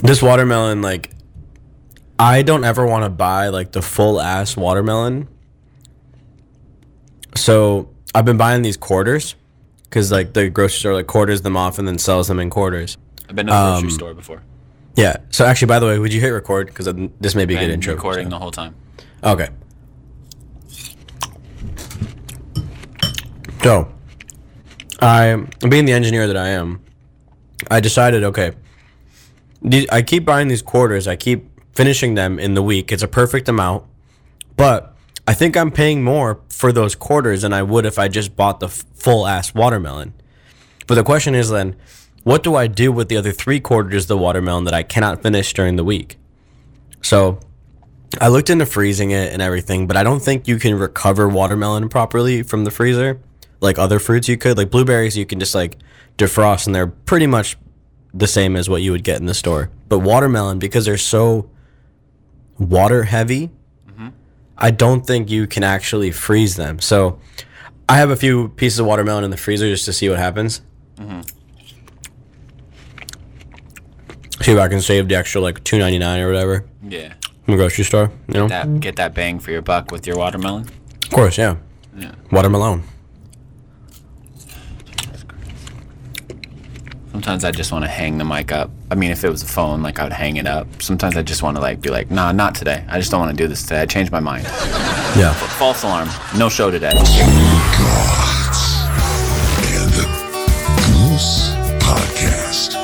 This watermelon, like, I don't ever want to buy like the full ass watermelon. So I've been buying these quarters because like the grocery store like quarters them off and then sells them in quarters. I've been to the grocery Um, store before. Yeah. So actually, by the way, would you hit record? Because this may be a good intro. recording the whole time. Okay. So, I, being the engineer that I am, I decided, okay, I keep buying these quarters. I keep finishing them in the week. It's a perfect amount, but I think I'm paying more for those quarters than I would if I just bought the full ass watermelon. But the question is then, what do I do with the other three quarters of the watermelon that I cannot finish during the week? So, I looked into freezing it and everything, but I don't think you can recover watermelon properly from the freezer. Like other fruits, you could. Like blueberries, you can just like defrost, and they're pretty much the same as what you would get in the store. But watermelon, because they're so water heavy, mm-hmm. I don't think you can actually freeze them. So I have a few pieces of watermelon in the freezer just to see what happens. Mm-hmm. See if I can save the extra like two ninety nine or whatever Yeah. from the grocery store. You know. That get that bang for your buck with your watermelon. Of course, yeah. Yeah. Watermelon. Sometimes I just want to hang the mic up. I mean, if it was a phone, like I would hang it up. Sometimes I just want to like be like, nah, not today. I just don't want to do this today. I changed my mind. Yeah. False alarm. No show today. Oh and Goose Podcast.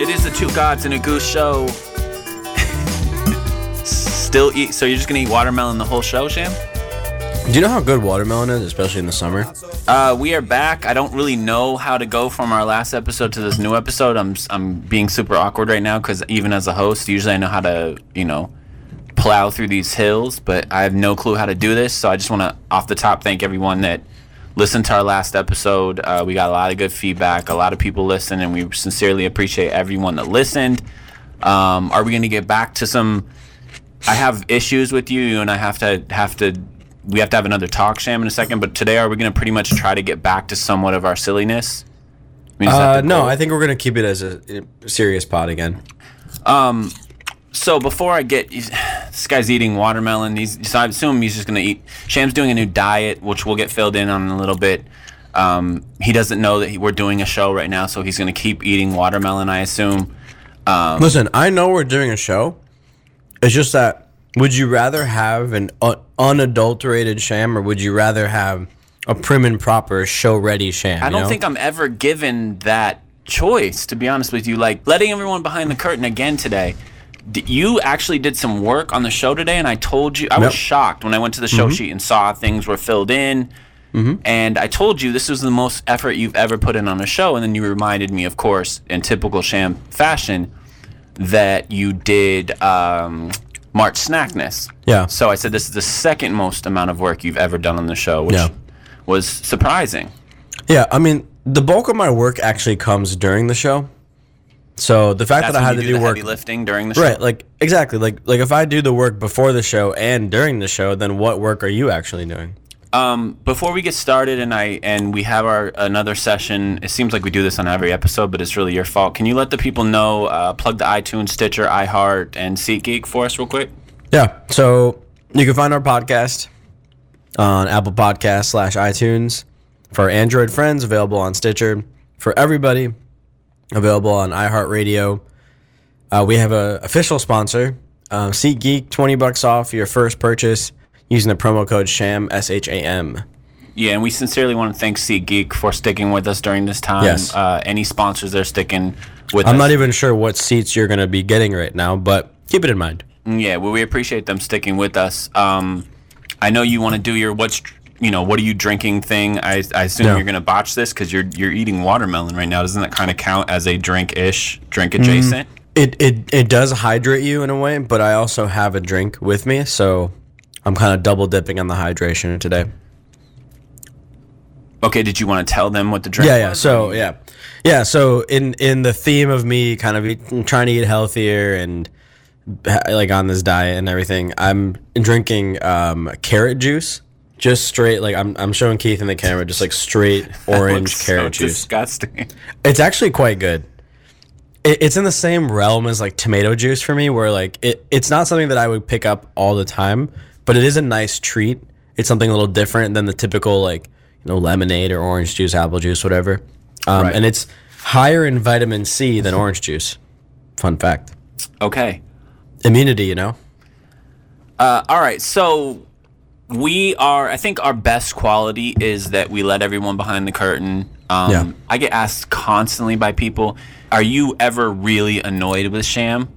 It is the two gods and a goose show. Still eat. So you're just gonna eat watermelon the whole show, Sham? Do you know how good watermelon is, especially in the summer? Uh, we are back. I don't really know how to go from our last episode to this new episode. I'm I'm being super awkward right now because even as a host, usually I know how to you know plow through these hills, but I have no clue how to do this. So I just want to off the top thank everyone that listened to our last episode. Uh, we got a lot of good feedback. A lot of people listened, and we sincerely appreciate everyone that listened. Um, are we going to get back to some? I have issues with you. You and I have to have to. We have to have another talk, Sham, in a second. But today, are we going to pretty much try to get back to somewhat of our silliness? I mean, Uh, no. I think we're gonna keep it as a, serious pod again. So before I get this guy's eating watermelon. He's so I assume he's just gonna eat. Sham's doing a new diet, which we'll get filled in on in a little bit. Um, he doesn't know that he, we're doing a show right now, so he's gonna keep eating watermelon. I assume. Um, Listen, I know we're doing a show. It's just that would you rather have an un- unadulterated sham or would you rather have a prim and proper show ready sham? I don't know? think I'm ever given that choice, to be honest with you. Like letting everyone behind the curtain again today. D- You actually did some work on the show today, and I told you I was Yep. shocked when I went to the show mm-hmm. sheet and saw things were filled in. Mm-hmm. And I told you this was the most effort you've ever put in on a show, and then you reminded me, of course, in typical sham fashion, that you did um, March Snackness. Yeah. So I said this is the second most amount of work you've ever done on the show, which Yeah. was surprising. Yeah, I mean, the bulk of my work actually comes during the show. So the fact That's that I had to do do work heavy lifting during the show. Right, like exactly, like like if I do the work before the show and during the show, then what work are you actually doing? Um, before we get started, and I and we have our another session. It seems like we do this on every episode, but it's really your fault. Can you let the people know? Uh, plug the iTunes, Stitcher, iHeart, and SeatGeek for us, real quick. Yeah, so you can find our podcast on Apple Podcast slash iTunes for Android friends, available on Stitcher for everybody, available on iHeartRadio. Uh, we have a official sponsor, uh, SeatGeek, twenty bucks off your first purchase using the promo code SHAM S H A M. Yeah, and we sincerely want to thank SeatGeek for sticking with us during this time. Yes. Uh, any sponsors that are sticking with us. I'm us. not even sure what seats you're going to be getting right now, but keep it in mind. Yeah, well, we appreciate them sticking with us. Um, I know you want to do your what's you know what are you drinking thing. I, I assume Yeah. you're gonna botch this because you're you're eating watermelon right now. Doesn't that kind of count as a drink ish, drink adjacent? It, it it does hydrate you in a way, but I also have a drink with me, so I'm kind of double dipping on the hydration today. Okay, did you want to tell them what the drink? Yeah, yeah. was? So yeah, yeah. So in in the theme of me kind of eat, trying to eat healthier and like on this diet and everything, I'm drinking um, carrot juice, just straight like I'm I'm showing Keith in the camera, just like straight orange carrot so juice. Disgusting. It's actually quite good. It, it's in the same realm as like tomato juice for me, where like it, it's not something that I would pick up all the time, but it is a nice treat. It's something a little different than the typical like you know lemonade or orange juice, apple juice, whatever. Um, Right. And it's higher in vitamin C than orange juice. Fun fact. Okay. Immunity, you know. Uh, all right. So we are. I think our best quality is that we let everyone behind the curtain. Um, Yeah. I get asked constantly by people, "Are you ever really annoyed with Sham?"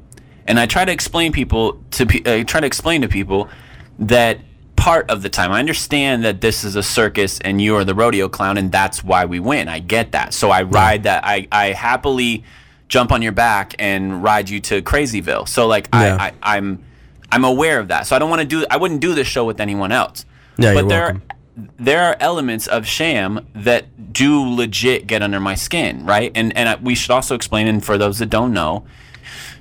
And I try to explain people to pe- I try to explain to people that part of the time I understand that this is a circus and you are the rodeo clown and that's why we win. I get that. So I ride that. I I happily jump on your back and ride you to Crazyville. So like Yeah. I, I I'm I'm aware of that. So I don't want to do I wouldn't do this show with anyone else. Yeah, but there welcome. there are elements of sham that do legit get under my skin, right? And and I, we should also explain and for those that don't know,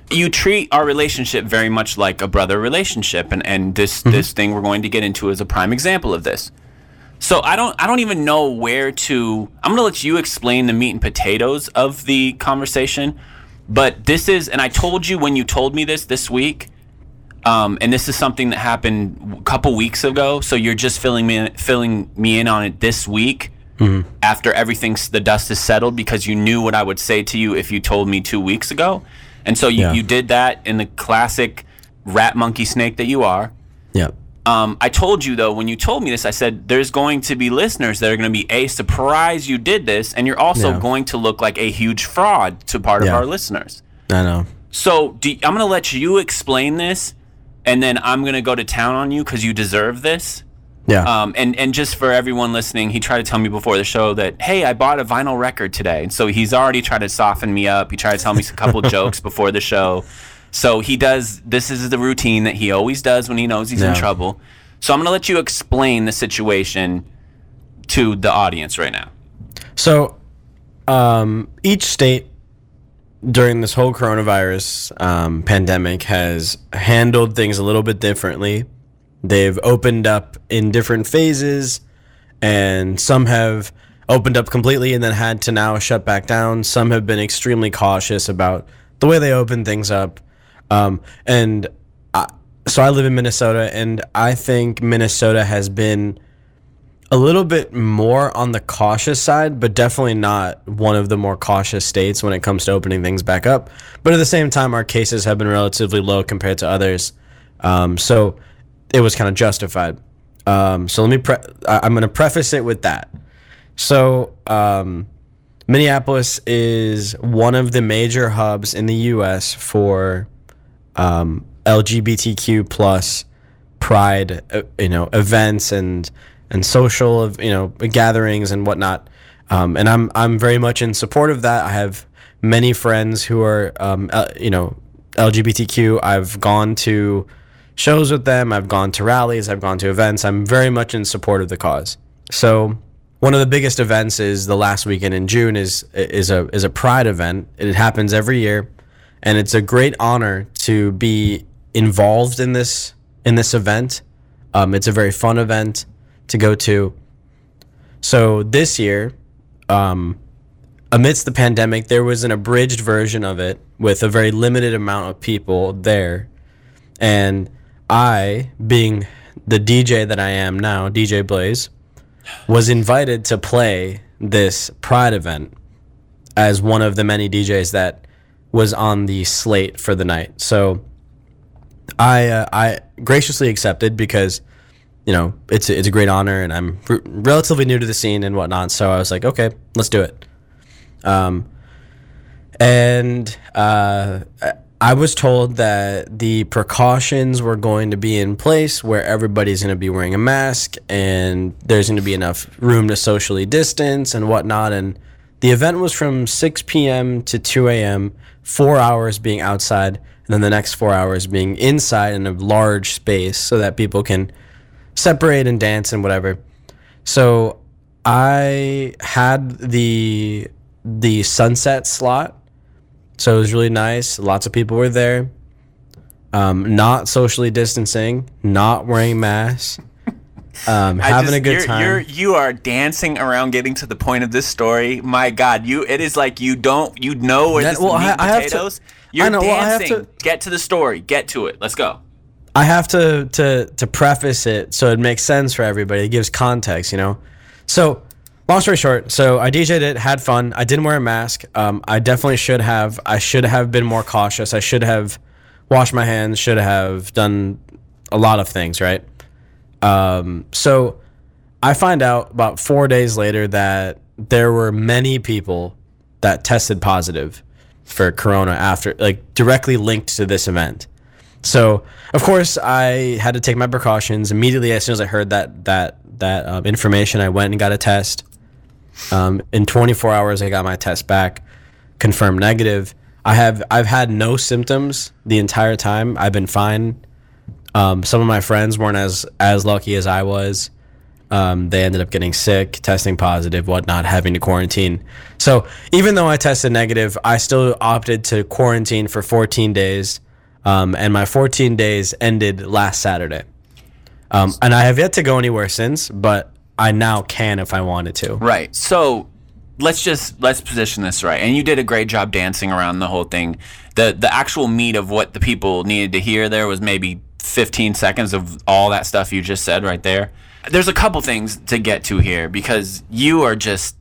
you treat our relationship very much like a brother relationship and and this Mm-hmm. this thing we're going to get into is a prime example of this. So I don't I don't even know where to I'm going to let you explain the meat and potatoes of the conversation, but this is and I told you when you told me this this week um, and this is something that happened a couple weeks ago. So you're just filling me in, filling me in on it this week after everything's the dust is settled because you knew what I would say to you if you told me two weeks ago, and so you, Yeah. you did that in the classic rat monkey snake that you are. Yeah. Um, I told you though when you told me this, I said there's going to be listeners that are going to be a surprised you did this, and you're also Yeah. going to look like a huge fraud to part of our listeners. I know. So do, I'm going to let you explain this, and then I'm going to go to town on you because you deserve this. Yeah. Um, and and just for everyone listening, he tried to tell me before the show that hey, I bought a vinyl record today, and so he's already tried to soften me up. He tried to tell me a couple jokes before the show. So he does. This is the routine that he always does when he knows he's in trouble. So I'm going to let you explain the situation to the audience right now. So, um, each state during this whole coronavirus um, pandemic has handled things a little bit differently. They've opened up in different phases, and some have opened up completely and then had to now shut back down. Some have been extremely cautious about the way they open things up. Um, and I, so I live in Minnesota, and I think Minnesota has been a little bit more on the cautious side, but definitely not one of the more cautious states when it comes to opening things back up. But at the same time, our cases have been relatively low compared to others, um, so it was kind of justified. Um, so let me. Pre- I- I'm going to preface it with that. So um, Minneapolis is one of the major hubs in the U.S. for um, LGBTQ plus pride, uh, you know, events and and social, of you know, gatherings and whatnot. Um, and I'm I'm very much in support of that. I have many friends who are, uh, you know, LGBTQ. I've gone to shows with them. I've gone to rallies. I've gone to events. I'm very much in support of the cause. So one of the biggest events is the last weekend in June is is a is a Pride event. It happens every year, and it's a great honor to be involved in this in this event. Um, it's a very fun event to go to. So this year, um, amidst the pandemic, there was an abridged version of it with a very limited amount of people there, and I, being the DJ that I am now, DJ Blaze, was invited to play this Pride event as one of the many DJs that was on the slate for the night. So I uh, I graciously accepted because you know it's a, it's a great honor and I'm relatively new to the scene and whatnot. So I was like, okay, let's do it. Um, and uh, I- was told that the precautions were going to be in place where everybody's going to be wearing a mask and there's going to be enough room to socially distance and whatnot. And the event was from 6 p.m. to 2 a.m., four hours being outside, and then the next four hours being inside in a large space so that people can separate and dance and whatever. So I had the the sunset slot so it was really nice. Lots of people were there. Um, not socially distancing, not wearing masks. um, having just- a good you're, time. You're you are dancing around getting to the point of this story. My God, you it is like you don't you know where That- this well, meat I- I have to- potatoes. You're I know, well, I have dancing. to- Get to the story. Get to it. Let's go. I have to to to preface it so it makes sense for everybody. It gives context, you know. So, long story short, so I DJ'd it, had fun. I didn't wear a mask. Um, I definitely should have. I should have been more cautious. I should have washed my hands. Should have done a lot of things, right? Um, so I find out about four days later that there were many people that tested positive for corona after, like, directly linked to this event. So of course I had to take my precautions immediately as soon as I heard that that that um, information. I went and got a test. Um, in 24 hours, I got my test back, confirmed negative. I have I've had no symptoms the entire time. I've been fine. Um, some of my friends weren't as as lucky as I was. Um, they ended up getting sick, testing positive, whatnot, having to quarantine. So even though I tested negative, I still opted to quarantine for 14 days. Um, and my 14 days ended last Saturday. Um, and I have yet to go anywhere since, but I now can if I wanted to. Right. So let's just let's position this right. And you did a great job dancing around the whole thing. The the actual meat of what the people needed to hear there was maybe 15 seconds of all that stuff you just said right there. There's a couple things to get to here because you are just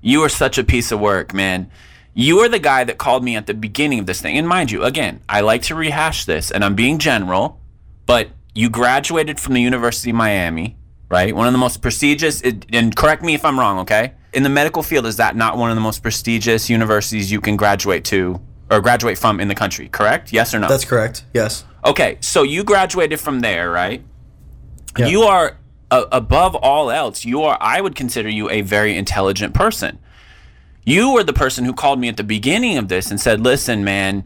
you are such a piece of work, man. You are the guy that called me at the beginning of this thing. And mind you, again, I like to rehash this and I'm being general, but you graduated from the University of Miami, right? One of the most prestigious, and correct me if I'm wrong, okay? In the medical field, is that not one of the most prestigious universities you can graduate to or graduate from in the country, correct? Yes or no? That's correct. Yes. Okay, so you graduated from there, right? Yeah. You are uh, above all else. You are. I would consider you a very intelligent person. You were the person who called me at the beginning of this and said, "Listen, man,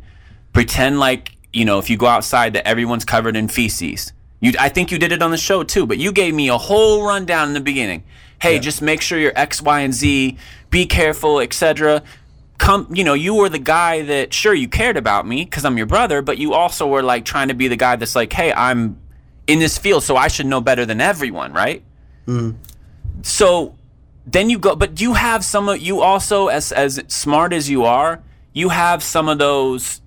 pretend like you know if you go outside that everyone's covered in feces." You, I think you did it on the show too, but you gave me a whole rundown in the beginning. Hey, just make sure you're X, Y, and Z. Be careful, etc. Come, you know, you were the guy that sure you cared about me because I'm your brother, but you also were like trying to be the guy that's like, hey, I'm in this field, so I should know better than everyone, right? Mm-hmm. So then you go, but do you have some of you also as as smart as you are, you have some of those,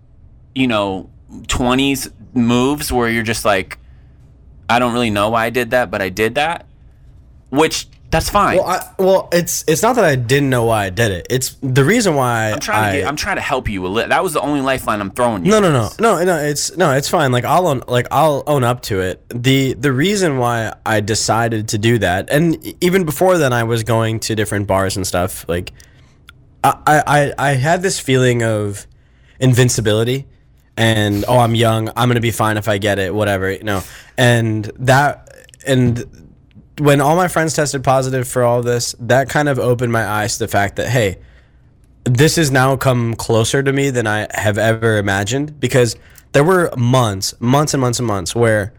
you know, twenties moves where you're just like, I don't really know why I did that, but I did that, which that's fine. Well, I, well, it's it's not that I didn't know why I did it. It's the reason why I'm trying I, to get, I'm trying to help you a little. That was the only lifeline I'm throwing you. No, no, no, no, no. It's no, it's fine. Like I'll own, like I'll own up to it. the The reason why I decided to do that, and even before then, I was going to different bars and stuff. Like I, I, I had this feeling of invincibility, and oh, I'm young. I'm gonna be fine if I get it. Whatever, you know. And that, and when all my friends tested positive for all this, that kind of opened my eyes to the fact that hey this has now come closer to me than I have ever imagined because there were months, months and months and months where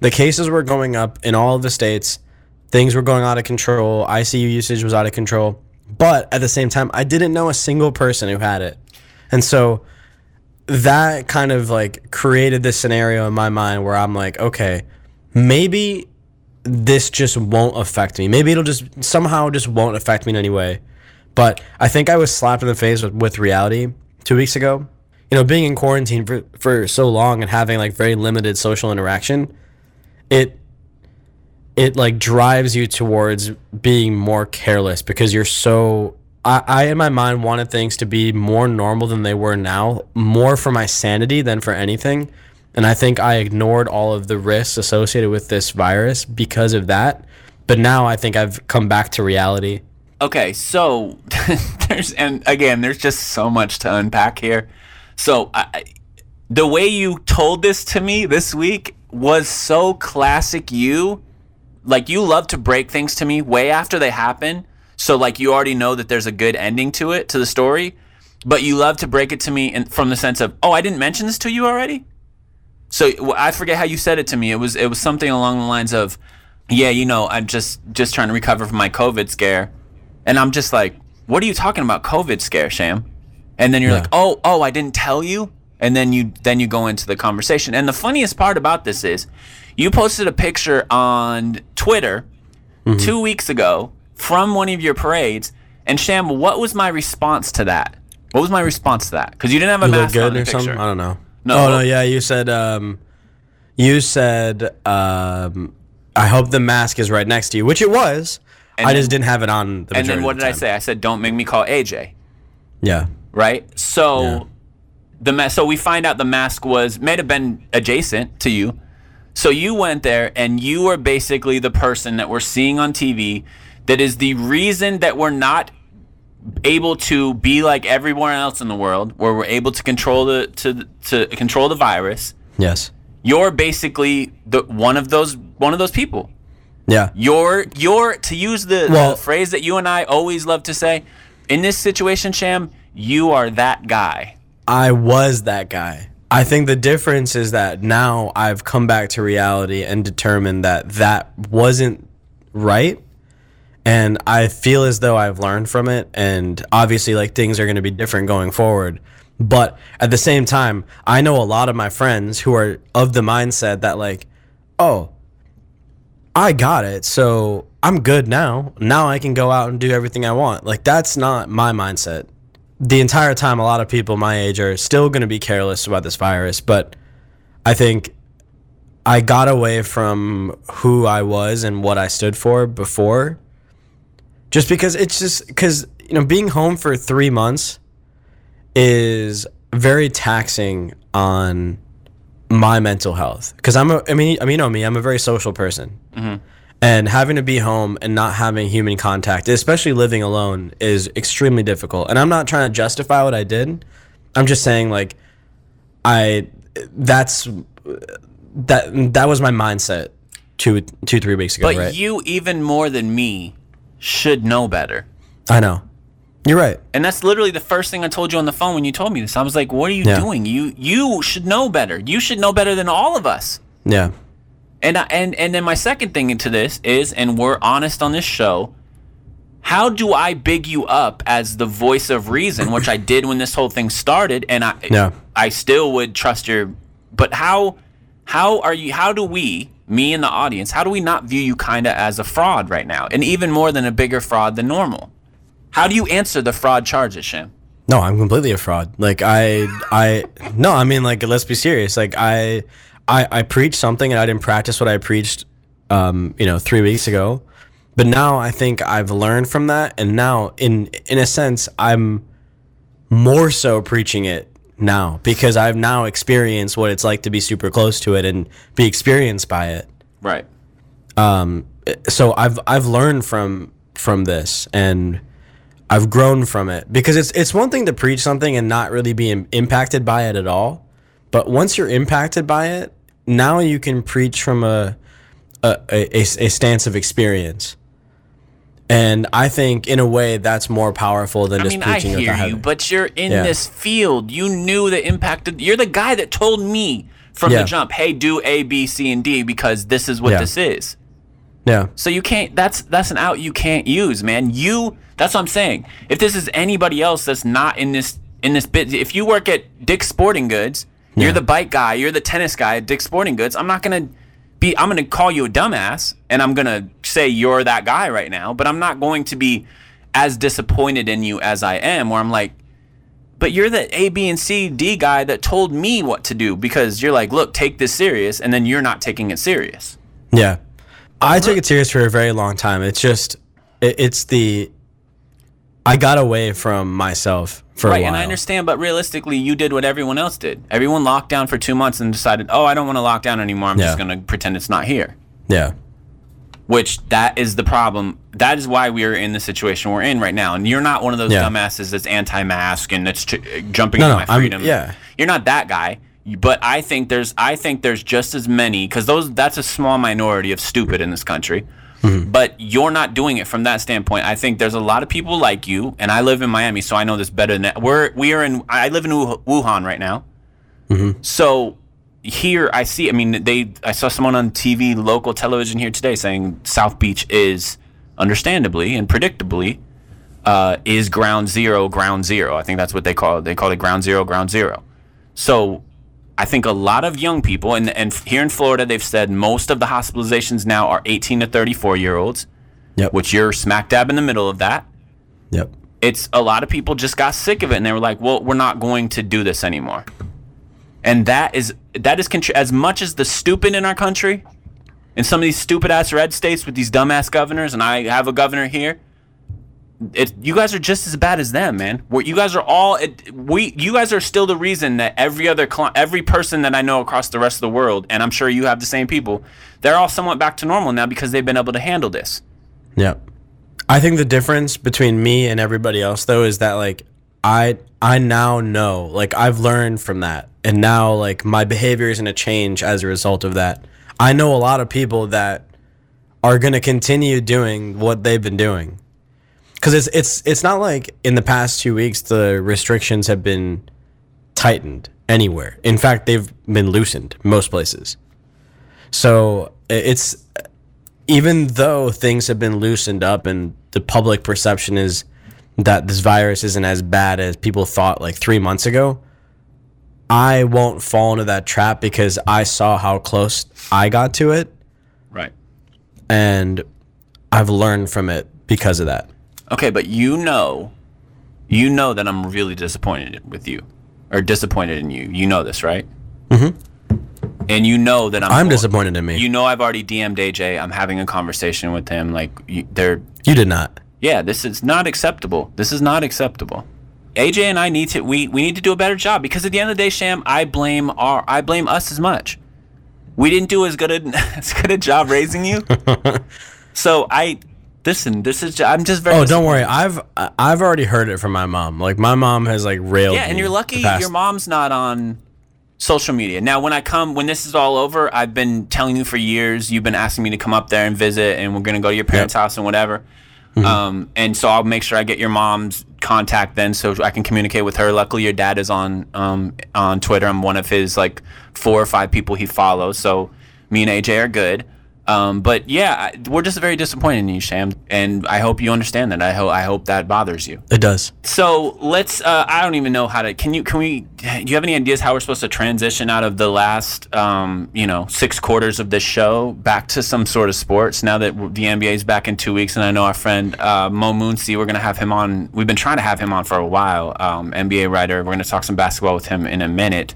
the cases were going up in all of the states, things were going out of control, ICU usage was out of control, but at the same time, I didn't know a single person who had it. And so that kind of like created this scenario in my mind where I'm like, okay, maybe this just won't affect me. Maybe it'll just somehow just won't affect me in any way. But I think I was slapped in the face with, with reality two weeks ago. You know, being in quarantine for, for so long and having like very limited social interaction, it it like drives you towards being more careless because you're so I, I in my mind wanted things to be more normal than they were now, more for my sanity than for anything. And I think I ignored all of the risks associated with this virus because of that. But now I think I've come back to reality. Okay, so there's and again, there's just so much to unpack here. So I, the way you told this to me this week was so classic you. Like you love to break things to me way after they happen. So like you already know that there's a good ending to it to the story, but you love to break it to me in, from the sense of, "Oh, I didn't mention this to you already." So I forget how you said it to me. It was it was something along the lines of, "Yeah, you know, I'm just just trying to recover from my COVID scare," and I'm just like, "What are you talking about, COVID scare, Sham?" And then you're Yeah. like, "Oh, oh, I didn't tell you." And then you then you go into the conversation. And the funniest part about this is, you posted a picture on Twitter Mm-hmm. two weeks ago from one of your parades. And Sham, what was my response to that? What was my response to that? Because you didn't have a You mask on good the or something? picture. I don't know. No. Oh no, yeah, you said um you said um I hope the mask is right next to you, which it was. And I then- just didn't have it on the And then what of did the I say? I said, "Don't make me call AJ." Yeah. Right. So Yeah. the ma- so we find out the mask was may have been adjacent to you. So you went there and you were basically the person that we're seeing on TV that is the reason that we're not able to be like everyone else in the world where we're able to control the to to control the virus. Yes. You're basically the one of those one of those people. Yeah. You're you're to use the, Well- the phrase that you and I always love to say in this situation, Sham. You are that guy. I was that guy. I think the difference is that now I've come back to reality and determined that that wasn't right. And I feel as though I've learned from it. And obviously, like things are going to be different going forward. But at the same time, I know a lot of my friends who are of the mindset that, like, oh, I got it. So I'm good now. Now I can go out and do everything I want. Like, that's not my mindset the entire time, a lot of people my age are still going to be careless about this virus. But I think I got away from who I was and what I stood for before, just because it's just because you know being home for three months is very taxing on my mental health. Because I'm a, I mean, I mean, you know me, I'm a very social person mm-hmm. and having to be home and not having human contact, especially living alone, is extremely difficult. And I'm not trying to justify what I did. I'm just saying like I that's that that was my mindset two two three weeks ago. But right? you, even more than me, should know better. I know. You're right. And that's literally the first thing I told you on the phone when you told me this. I was like, "What are you Yeah. doing? You you should know better. You should know better than all of us." Yeah. And I, and and then my second thing into this is, and we're honest on this show. How do I big you up as the voice of reason, which I did when this whole thing started, and I Yeah. I still would trust your. But how how are you? How do we, me and the audience, how do we not view you kind of as a fraud right now, and even more than a bigger fraud than normal? How do you answer the fraud charges, Sham? No, I'm completely a fraud. Like I, I no, I mean like let's be serious. Like I, I, I preached something and I didn't practice what I preached, um, you know, three weeks ago. But now I think I've learned from that, and now in in a sense I'm more so preaching it now because I've now experienced what it's like to be super close to it and be experienced by it Right. Um, so I've I've learned from from this and I've grown from it because it's it's one thing to preach something and not really be im- impacted by it at all, but once you're impacted by it, now you can preach from a a, a, a stance of experience. And I think in a way that's more powerful than I just mean, I preaching hear without you, but you're in Yeah. this field. You knew the impact. Of, you're the guy that told me from Yeah. the jump, "Hey, do A, B, C, and D because this is what Yeah. this is." yeah. So you can't. That's that's an out you can't use, man. You. That's what I'm saying. If this is anybody else that's not in this in this bit, if you work at Dick's Sporting Goods, you're the bike guy, you're the tennis guy at Dick's Sporting Goods. I'm not gonna be. I'm gonna call you a dumbass, and I'm gonna say you're that guy right now. But I'm not going to be as disappointed in you as I am. Where I'm like. But you're the A, B, and C, D guy that told me what to do because you're like, look, take this serious, and then you're not taking it serious. Yeah. I took it serious for a very long time. It's just, it, it's the, I got away from myself for right, a while. and I understand, but realistically, you did what everyone else did. Everyone locked down for two months and decided, oh, I don't want to lock down anymore. I'm just going to pretend it's not here. Yeah. Which that is the problem. That is why we are in the situation we're in right now. And you're not one of those Yeah. dumbasses that's anti-mask and that's ch- uh, jumping No, into no, my I'm- yeah. you're not that guy. But I think there's, I think there's just as many because those that's a small minority of stupid in this country. Mm-hmm. But you're not doing it from that standpoint. I think there's a lot of people like you, and I live in Miami, so I know this better than that. We're we are in. I live in Wuhan right now. So here I see. I mean, they. I saw someone on TV, local television here today, saying South Beach is, understandably and predictably, uh, is ground zero. Ground zero. I think that's what they call it. They call it ground zero. Ground zero. So I think a lot of young people, and, and here in Florida, they've said most of the hospitalizations now are 18 to 34 year olds. Yep. which you're smack dab in the middle of that. Yep. It's a lot of people just got sick of it and they were like, "Well, we're not going to do this anymore." And that is that is contr- as much as the stupid in our country, and some of these stupid ass red states with these dumbass governors, and I have a governor here. It, you guys are just as bad as them, man. We're, you guys are all it, we. You guys are still the reason that every other cli- every person that I know across the rest of the world, and I'm sure you have the same people, they're all somewhat back to normal now because they've been able to handle this. Yep. I think the difference between me and everybody else though is that like I I now know like I've learned from that and now like my behavior is to change as a result of that. I know a lot of people that are going to continue doing what they've been doing. Cuz it's it's it's not like in the past 2 weeks the restrictions have been tightened anywhere. In fact, they've been loosened most places. So it's even though things have been loosened up and the public perception is that this virus isn't as bad as people thought like three months ago, I won't fall into that trap because I saw how close I got to it Right. and I've learned from it because of that. Okay, but you know, you know that I'm really disappointed with you, or disappointed in you. You know this, right? Mm-hmm. And you know that I'm. I'm disappointed in me. You know, I've already DM'd AJ. I'm having a conversation with him. Like, you, they're. You did not. Yeah, this is not acceptable. This is not acceptable. AJ and I need to. We we need to do a better job because at the end of the day, Sham, I blame our. I blame us as much. We didn't do as good a as good a job raising you. so I. Listen, this is. ju- I'm just very. Oh, don't worry. I've I've already heard it from my mom. Like my mom has like railed. Yeah, and you're lucky your mom's not on social media. Now, when I come, when this is all over, I've been telling you for years. You've been asking me to come up there and visit, and we're gonna go to your parents' Yep. house and whatever. Mm-hmm. Um, and so I'll make sure I get your mom's contact then, so I can communicate with her. Luckily, your dad is on um, on Twitter. I'm one of his like four or five people he follows. So me and AJ are good. Um, but yeah, we're just very disappointed in you, Sham, and I hope you understand that. I hope I hope that bothers you. It does. So let's. Uh, I don't even know how to. Can you? Can we? Do you have any ideas how we're supposed to transition out of the last, um, you know, six quarters of this show back to some sort of sports? Now that the NBA is back in two weeks, and I know our friend uh, Mo Moonsey, we're gonna have him on. We've been trying to have him on for a while. Um, NBA writer. We're gonna talk some basketball with him in a minute.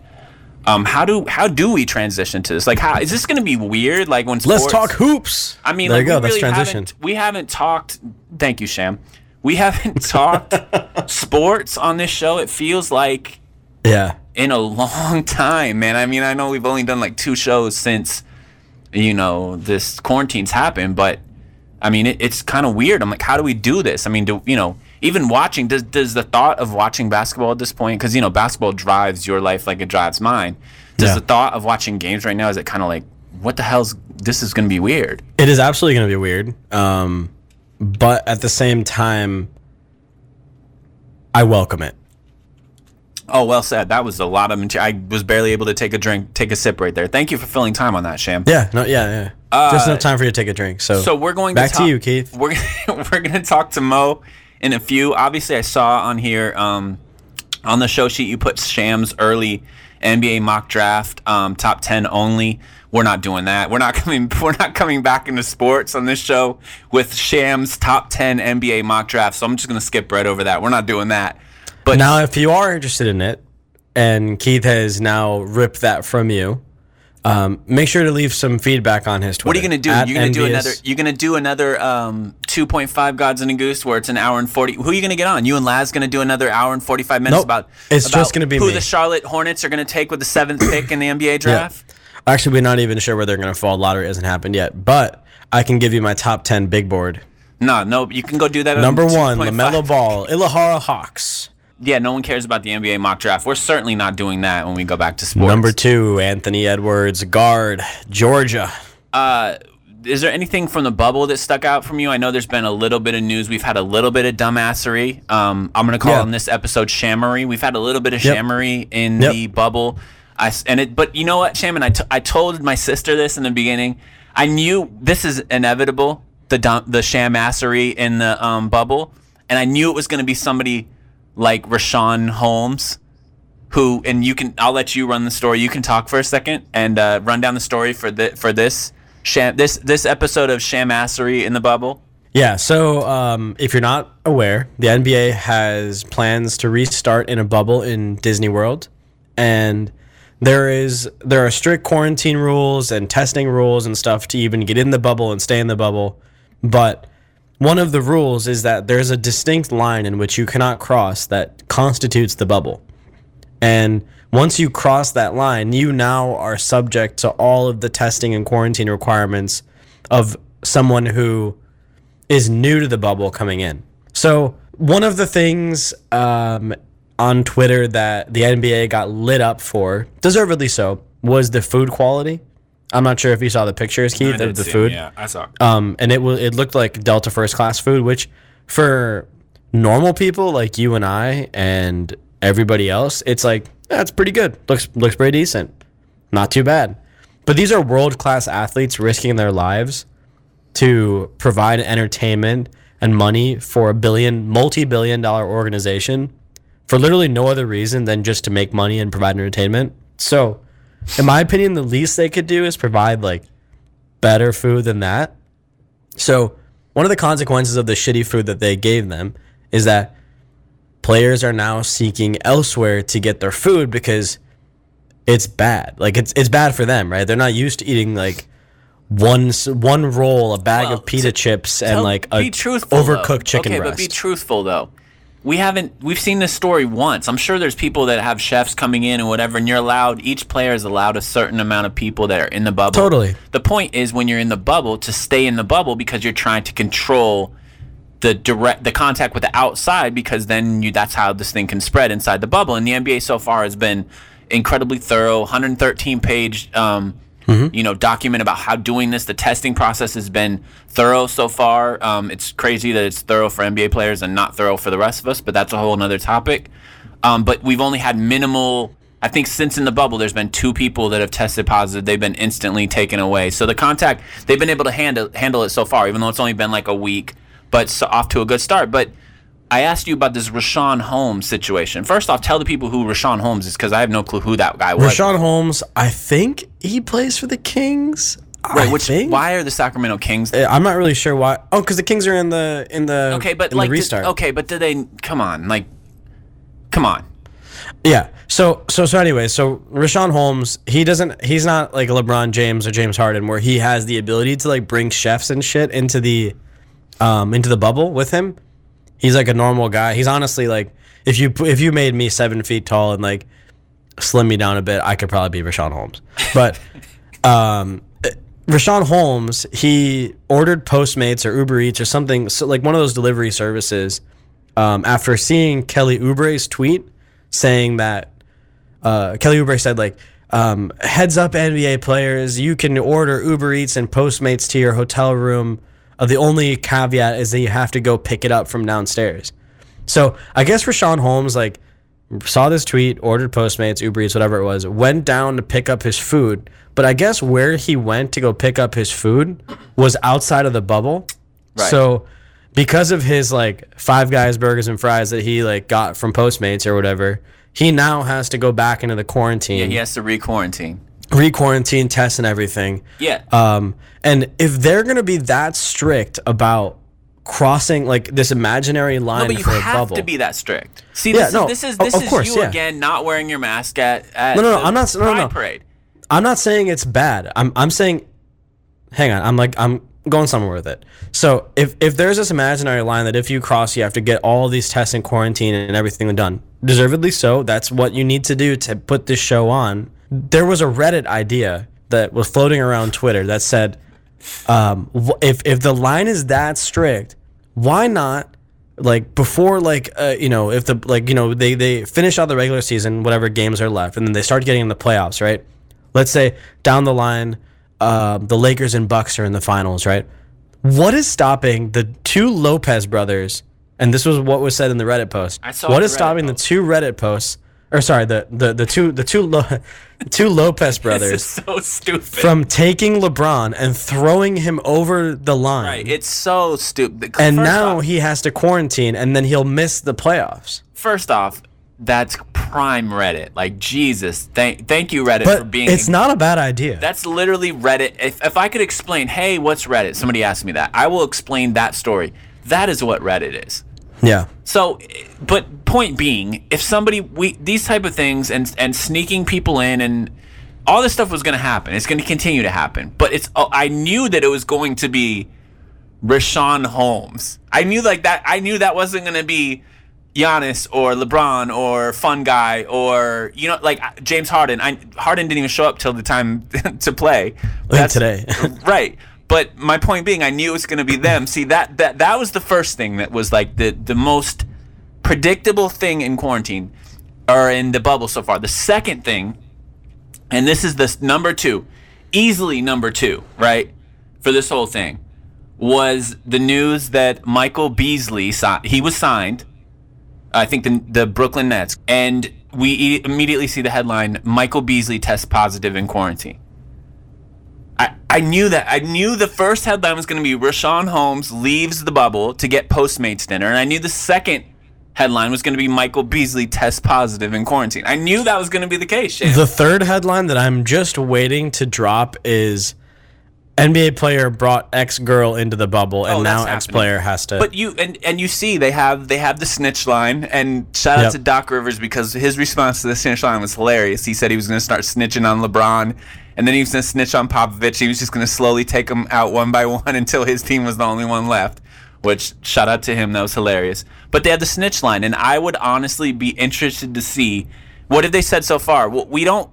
Um, how do how do we transition to this? Like, how is this gonna be weird? Like when sports, Let's talk hoops. I mean, there like, you go. That's really transition. haven't we haven't talked. Thank you, Sham. We haven't talked sports on this show. It feels like Yeah. in a long time, man. I mean, I know we've only done like two shows since you know this quarantine's happened, but I mean, it, it's kind of weird. I'm like, how do we do this? I mean, do you know? Even watching, does does the thought of watching basketball at this point? Because you know, basketball drives your life like it drives mine. Does Yeah. the thought of watching games right now is it kind of like, what the hell's this is going to be weird? It is absolutely going to be weird. Um, but at the same time, I welcome it. Oh, well said. That was a lot of. I was barely able to take a drink, take a sip right there. Thank you for filling time on that, Sham. Yeah. No. Yeah. Yeah. Just enough time for you to take a drink. So. Uh, So we're going back to, to, you, Keith. We're we're going to talk to Mo in a few. Obviously, I saw on here um, on the show sheet you put Sham's early NBA mock draft um, top ten only. We're not doing that. We're not coming. We're not coming back into sports on this show with Sham's top ten NBA mock draft. So I'm just to skip right over that. We're not doing that. But Now, if you are interested in it, and Keith has now ripped that from you, um, make sure to leave some feedback on his Twitter. What are you gonna do? At You're gonna do another. You're gonna do another um, 2.5 Gods and a Goose, where it's an hour and 40. Who are you gonna get on? You and Laz gonna do another hour and 45 minutes Nope. about. It's about just gonna be who me. the Charlotte Hornets are gonna take with the seventh pick in the NBA draft. Actually, we're not even sure where they're going to fall. Lottery hasn't happened yet, but I can give you my top ten big board. No, no, you can go do that. on Number one, 2.5. Lamelo Ball, Illawarra Hawks. Yeah, no one cares about the NBA mock draft. We're certainly not doing that when we go back to sports. Number two, Anthony Edwards, guard, Georgia. is there anything from the bubble that stuck out from you? I know there's been a little bit of news. We've had a little bit of dumbassery. Um, I'm gonna call Yeah. on this episode shammery. We've had a little bit of Yep. shammery in Yep. the bubble. I and it, but you know what, Sham, and I, t- I told my sister this in the beginning. I knew this is inevitable. The dumb, the shamassery in the um, bubble, and I knew it was gonna be somebody like Richaun Holmes who and you can I'll let you run the story. You can talk for a second and uh, run down the story for the for this sham this this episode of Shamassery in the bubble. Yeah, so um, if you're not aware, the NBA has plans to restart in a bubble in Disney World, and there is there are strict quarantine rules and testing rules and stuff to even get in the bubble and stay in the bubble. But one of the rules is that there's a distinct line in which you cannot cross that constitutes the bubble. And once you cross that line, you now are subject to all of the testing and quarantine requirements of someone who is new to the bubble coming in. So one of the things um, on Twitter that the NBA got lit up for, deservedly so, was the food quality. I'm not sure if you saw the pictures, Keith, of the food. Yeah, I saw. Um, and it was it looked like Delta first class food, which for normal people like you and I and everybody else, it's like that's pretty good. Looks looks pretty decent. Not too bad. But these are world class athletes risking their lives to provide entertainment and money for a billion multi billion dollar organization for literally no other reason than just to make money and provide entertainment. So, in my opinion, the least they could do is provide like better food than that. So, one of the consequences of the shitty food that they gave them is that players are now seeking elsewhere to get their food because it's bad. Like it's it's bad for them, right? They're not used to eating like one one roll, a bag Well, of pita chips, and like a overcooked though. chicken okay, breast. but be truthful though. We haven't we've seen this story once. I'm sure there's people that have chefs coming in and whatever, and you're allowed each player is allowed a certain amount of people that are in the bubble. Totally. The point is when you're in the bubble to stay in the bubble because you're trying to control the direct the contact with the outside because then you that's how this thing can spread inside the bubble. And the NBA so far has been incredibly thorough, 113 page um, you know document about how doing this. The testing process has been thorough so far. Um, it's crazy that it's thorough for NBA players and not thorough for the rest of us, but that's a whole another topic. Um, but we've only had minimal. I think since in the bubble, there's been two people that have tested positive. They've been instantly taken away. So the contact, they've been able to handle handle it so far, even though it's only been like a week. But so off to a good start. But I asked you about this Richaun Holmes situation. First off, tell the people who Richaun Holmes is because I have no clue who that guy was. Richaun Holmes, I think he plays for the Kings. Right, I which think. why are the Sacramento Kings? Uh, I'm not really sure why. Oh, because the Kings are in the in the Okay, but like, the did- restart. okay, but do they? Come on, like, come on. Yeah. So so so anyway, so Richaun Holmes, he doesn't he's not like LeBron James or James Harden where he has the ability to like bring chefs and shit into the um into the bubble with him. He's like a normal guy. He's honestly like if you if you made me seven feet tall and like slim me down a bit, I could probably be Richaun Holmes. But um Richaun Holmes, he ordered Postmates or Uber Eats or something, so like one of those delivery services. Um, after seeing Kelly Oubre's tweet saying that uh, Kelly Oubre said like, um, "Heads up, NBA players, you can order Uber Eats and Postmates to your hotel room. Uh, the only caveat is that you have to go pick it up from downstairs." So I guess Richaun Holmes like saw this tweet, ordered Postmates, Uber Eats, whatever it was, went down to pick up his food. But I guess where he went to go pick up his food was outside of the bubble. Right. So because of his like five guys burgers and fries that he like got from Postmates or whatever, he now has to go back into the quarantine, Yeah, He has to re-quarantine. Re-quarantine tests and everything. Yeah. Um, and if they're gonna be that strict about crossing like this imaginary line No, but you for a have bubble, to be that strict. See, Yeah, this no, is this is this of is course, you yeah. again not wearing your mask at, at No, no, no, the I'm not- no, no, no. parade. I'm not saying it's bad. I'm I'm saying hang on, I'm like I'm going somewhere with it. So if if there's this imaginary line that if you cross you have to get all these tests and quarantine and everything done. Deservedly so. That's what you need to do to put this show on. There was a Reddit idea that was floating around Twitter that said um, if if the line is that strict, why not like before like uh, you know if the like you know they they finish out the regular season whatever games are left and then they start getting in the playoffs right let's say down the line uh, the lakers and bucks are in the finals right what is stopping the two lopez brothers and this was what was said in the reddit post I saw what the is Reddit stopping post. the two reddit posts or sorry the the, the two the two Lo- two lopez brothers so stupid. from taking lebron and throwing him over the line right, it's so stupid. and First now off, he has to quarantine and then he'll miss the playoffs first off, that's prime Reddit. Like Jesus, thank thank you Reddit for But being. it's not a bad idea. That's literally Reddit. If, if I could explain, hey, what's Reddit? Somebody asked me that. I will explain that story. That is what Reddit is. Yeah. So, but point being, if somebody we these type of things and and sneaking people in and all this stuff was going to happen. It's going to continue to happen. But it's oh, I knew that it was going to be Richaun Holmes. I knew like that. I knew that wasn't going to be Giannis or LeBron or Fun Guy or you know like James Harden. I Harden didn't even show up till the time to play. Like today. right. But my point being, I knew it was going to be them. See that that that was the first thing that was like the the most predictable thing in quarantine or in the bubble so far. The second thing, and this is the number two, easily number two, right, for this whole thing, was the news that Michael Beasley he was signed. I think the the Brooklyn Nets, and we immediately see the headline: Michael Beasley tests positive in quarantine. I, knew that. I knew the first headline was going to be Richaun Holmes leaves the bubble to get Postmates dinner, and I knew the second headline was going to be Michael Beasley tests positive in quarantine. I knew that was going to be the case. Shane. The third headline that I'm just waiting to drop is NBA player brought ex girl into the bubble, and Oh, now ex player has to. But you and and you see they have they have the snitch line and shout out Yep. to Doc Rivers because his response to the snitch line was hilarious. He said he was going to start snitching on LeBron and then he was going to snitch on Popovich. He was just going to slowly take them out one by one until his team was the only one left. Which shout out to him, that was hilarious. But they had the snitch line, and I would honestly be interested to see what have they said so far. Well, we don't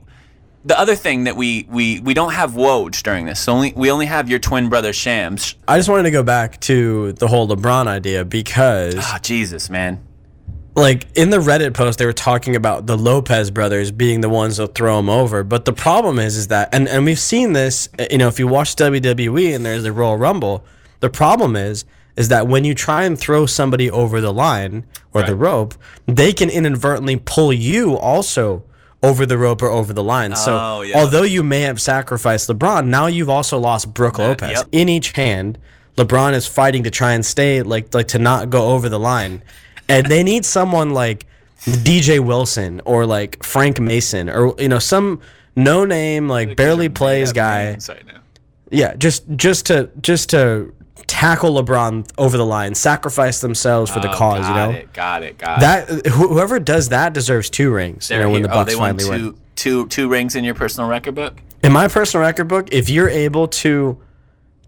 the other thing that we we we don't have Woj during this. So only we only have your twin brother Shams. I just wanted to go back to the whole LeBron idea because, Ah, Jesus, man. Like, in the Reddit post, they were talking about the Lopez brothers being the ones that throw him over. But the problem is, is that, and, and we've seen this, uh, you know, if you watch WWE and there's the Royal Rumble, the problem is, is that when you try and throw somebody over the line or the rope, they can inadvertently pull you also over the rope or over the line. So Oh, yeah. although you may have sacrificed LeBron, now you've also lost Brooke Lopez. yep. In each hand, LeBron is fighting to try and stay like like to not go over the line. And they need someone like DJ Wilson or like Frank Mason or you know some no name like barely plays guy. Yeah, just just to just to tackle LeBron over the line, sacrifice themselves for the Oh, cause, got you know. it, got it, got it. That wh- whoever does that deserves two rings. You They're know, when the here. Oh, Bucks they won finally two, win. two, two rings in your personal record book. In my personal record book, if you're able to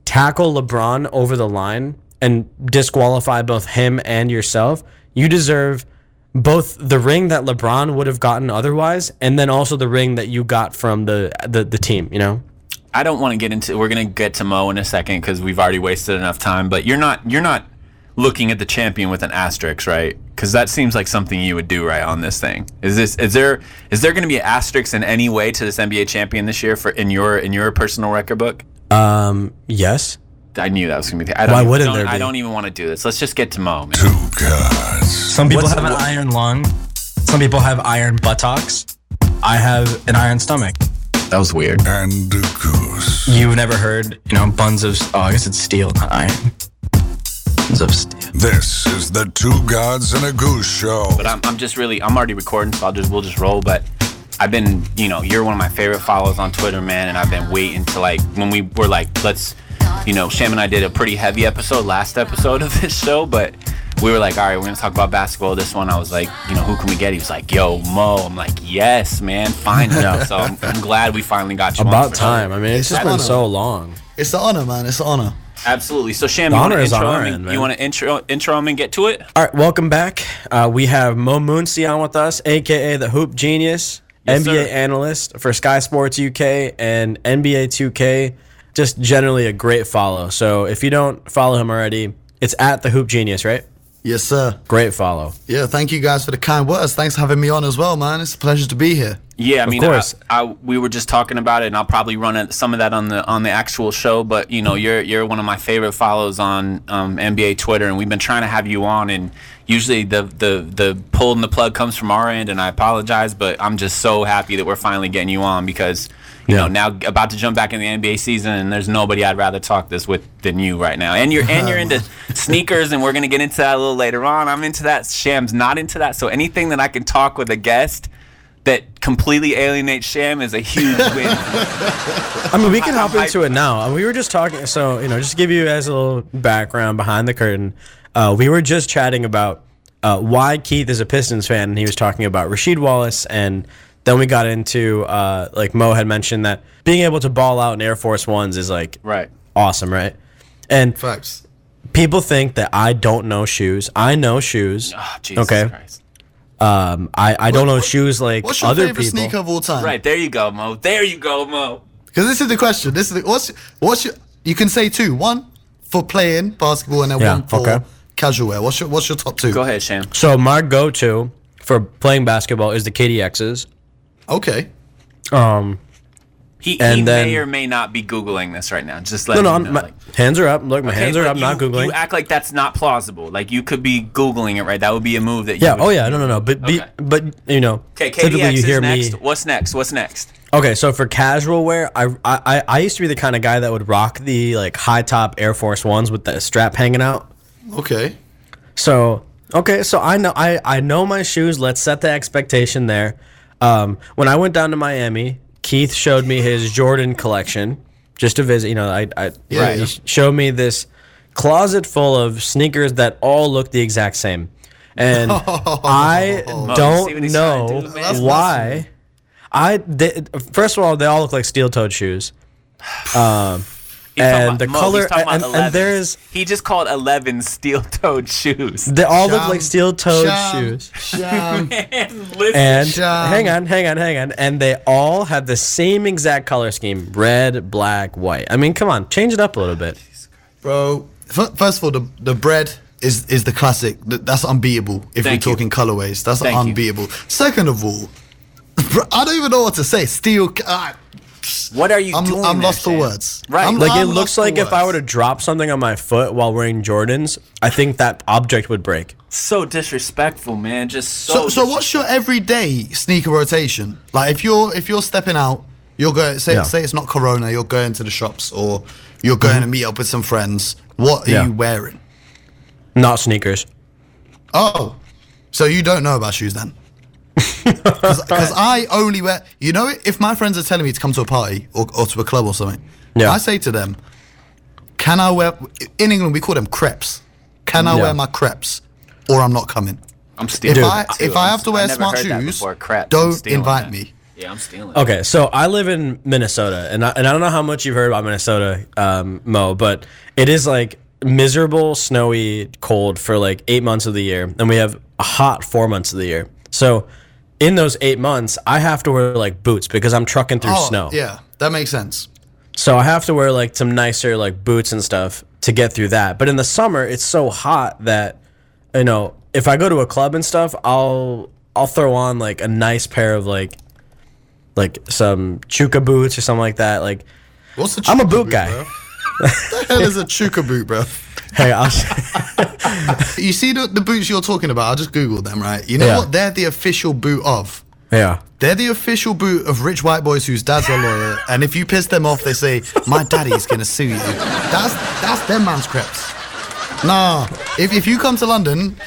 tackle LeBron over the line and disqualify both him and yourself, you deserve both the ring that LeBron would have gotten otherwise, and then also the ring that you got from the the, the team. You know, I don't want to get into. We're gonna get to Mo in a second because we've already wasted enough time. But you're not. You're not looking at the champion with an asterisk, right? Because that seems like something you would do, right, on this thing. Is this? Is there? Is there gonna be an asterisk in any way to this NBA champion this year for in your in your personal record book? um, yes. I knew that was gonna be. The, I don't Why even- wouldn't don't- there I be? don't even want to do this. Let's just get to Mo. Man. Two gods. Some people What's- have an what- iron lung. Some people have iron buttocks. I have an iron stomach. That was weird. And a goose. You've never heard, you know, buns of. Oh, I guess it's steel, not iron. Buns of steel. This is the Two Gods and a Goose Show. But I'm, I'm just really I'm already recording, so I'll just we'll just roll. But I've been you know you're one of my favorite followers on Twitter, man, and I've been waiting to like when we were like let's you know Sham and I did a pretty heavy episode last episode of this show, but we were like all right we're gonna talk about basketball. This one I was like you know who can we get? He was like yo Mo. I'm like yes man, finally. so I'm, I'm glad we finally got you. About for time. I mean, it's just been honor. so long. It's the honor, man. It's the honor. Absolutely. So Sham, The you want to is intro him? end, and- You want to intro intro him and get to it? All right, welcome back. Uh, we have Mo Mooncey on with us, aka the Hoop Genius, Yes, NBA sir. analyst for Sky Sports UK and NBA 2K. Just generally a great follow. So if you don't follow him already, it's at the Hoop Genius, right? Yes, sir. Great follow. Yeah, thank you guys for the kind words. Thanks for having me on as well, man. It's a pleasure to be here. Yeah, I mean, course. I, I, we were just talking about it, and I'll probably run it, some of that on the on the actual show. But you know, you're you're one of my favorite follows on um, NBA Twitter, and we've been trying to have you on. And usually, the the the pulling the plug comes from our end, and I apologize, but I'm just so happy that we're finally getting you on because you Yeah. know now about to jump back in the NBA season, and there's nobody I'd rather talk this with than you right now. And you're and you're into sneakers, and we're gonna get into that a little later on. I'm into that. Sham's not into that. So anything that I can talk with a guest that completely alienates Sham is a huge win. I mean, we can hop into it now. We were just talking. So, you know, just to give you guys a little background behind the curtain, uh, we were just chatting about uh, why Keith is a Pistons fan. And he was talking about Rasheed Wallace. And then we got into, uh, like Mo had mentioned, that being able to ball out in Air Force Ones is like right. awesome, right? And Facts. people think that I don't know shoes. I know shoes. Oh, Jesus okay. Christ. Um, I, I don't know shoes like What's your other favorite people. sneaker of all time? Right, there you go, Mo. There you go, Mo. Because this is the question. This is the, what's what's your. You can say two. One for playing basketball, and then Yeah, one for okay. casual wear. What's your What's your top two? Go ahead, Sham. So my go-to for playing basketball is the KDXs. Okay. Um, He, he And then- may or may not be googling this right now. Just let no, me no, know. I'm, my, like- hands are up. Look, my Okay, hands are but up. not you- googling. You act like that's not plausible. Like you could be googling it right. That would be a move that. You yeah. would- Oh yeah. No, no, no. But be, but you know, Okay, typically KDX you is hear next. me. What's next? What's next? Okay, so for casual wear, I, I I- I used to be the kind of guy that would rock the like high top Air Force ones with the strap hanging out. Okay. So okay, so I know I I know my shoes. Let's set the expectation there. Um, when I went down to Miami, Keith showed me his Jordan collection just to visit. You know, I I Yeah, he yeah. showed me this closet full of sneakers that all look the exact same, and I see don't he's trying to know do, why. I they, first of all, they all look like steel-toed shoes. Um, And the Mo, color- and- and there's- he just called eleven steel-toed shoes. they all look like steel-toed sham, shoes. sham. Listen, And Sham. hang on, hang on, hang on. And they all have the same exact color scheme red, black, white. I mean, come on, change it up a little bit. Bro, f- first of all, the the bread is is the classic. That's unbeatable. If Thank we're you. talking colorways, that's Thank you. unbeatable. Second of all, bro, I don't even know what to say. Steel. Uh, what are you I'm doing? I'm there, lost for Sham? words. Right. I'm, Like, I'm it looks like if I were to drop something on my foot while wearing Jordans, I think that object would break. So disrespectful, man. Just so. So so what's your everyday sneaker rotation? Like if you're if you're stepping out, you're going say Yeah. say it's not Corona, you're going to the shops or you're going to mm-hmm. meet up with some friends. What are Yeah. you wearing? Not sneakers. Oh, so you don't know about shoes then? Because I only wear. You know, if my friends are telling me to come to a party or, or to a club or something, Yeah. I say to them, "Can I wear?" In England, we call them crepes. Can I Yeah. wear my crepes, or I'm not coming? I'm stealing. If that I too. if I have to wear smart shoes, before. Crap, don't invite that. me. Yeah, I'm stealing. Okay, so I live in Minnesota, and I, and I don't know how much you've heard about Minnesota, um, Mo, but it is like miserable, snowy, cold for like eight months of the year, and we have a hot four months of the year. So in those eight months, I have to wear like boots because I'm trucking through Oh, snow. yeah, that makes sense. So I have to wear like some nicer like boots and stuff to get through that. But in the summer, it's so hot that you know if I go to a club and stuff, I'll I'll throw on like a nice pair of like like some Chukka boots or something like that. Like What's the? I'm a Chukka boot guy. bro? the hell is a chukka boot, bro? Hey, I'll, You see the, the boots you're talking about? I just googled them, right? You know Yeah. what? They're the official boot of. yeah. They're the official boot of rich white boys whose dads are lawyer, and if you piss them off, they say, "My daddy's gonna sue you." That's that's them man's creps. Nah, if if you come to London,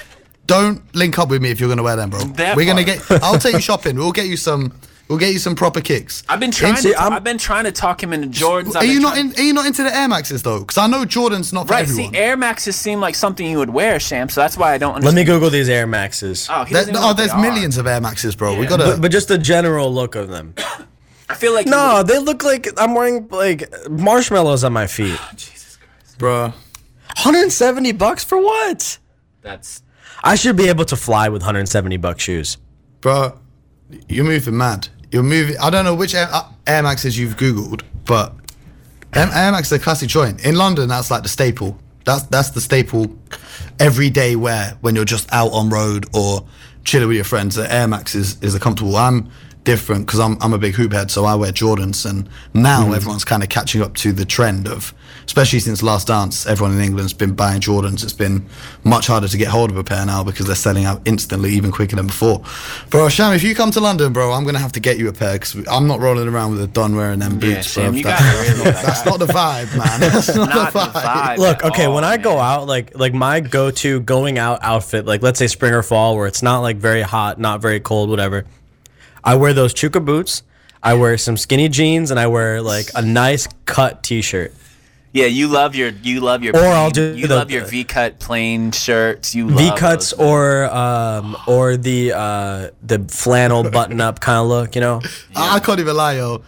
don't link up with me if you're gonna wear them, bro. That We're gonna get. I'll take you shopping. We'll get you some. We'll get you some proper kicks. I've been trying. See, to, I'm- I've been trying to talk him into Jordans. I've Are you not in? Are you not into the Air Maxes though? Because I know Jordan's not for Right. everyone. See, Air Maxes seem like something you would wear, Sham. So that's why I don't Let me Google these Air Maxes. Oh, he There- doesn't even know oh, what they there's are. millions of Air Maxes, bro. We Yeah. gotta. But, but just the general look of them. I feel like you No, would- they look like I'm wearing like marshmallows on my feet. Jesus Christ. bro. 170 bucks for what? That's I should be able to fly with 170 buck shoes. Bro, you're moving mad. You're moving. I don't know which Air, uh, Air Maxes you've Googled, but Air, Max is a classic joint. In London, that's like the staple. That's that's the staple everyday wear when you're just out on road or chilling with your friends. The Air Max is, is a comfortable. I'm different because I'm, I'm a big hoop head, so I wear Jordans. And now mm. everyone's kind of catching up to the trend of, especially since Last Dance, everyone in England's been buying Jordans. It's been much harder to get hold of a pair now because they're selling out instantly, even quicker than before. Bro, Sham, if you come to London, bro, I'm going to have to get you a pair because I'm not rolling around with a Don wearing them Yeah, boots, Sham, bro. you That- really- that's not the vibe, man. That's not, not the the vibe. vibe. Look, okay, all, when I go out, like like my go-to going out outfit, like let's say spring or fall, where it's not like very hot, not very cold, whatever. I wear those Chukka boots. I wear some skinny jeans, and I wear like a nice cut T-shirt. Yeah, you love your you love your Or I'll do you the- love your V cut plain shirts. You love V cuts or um or the uh the flannel button up kind of look, you know. I, I can't even lie, yo.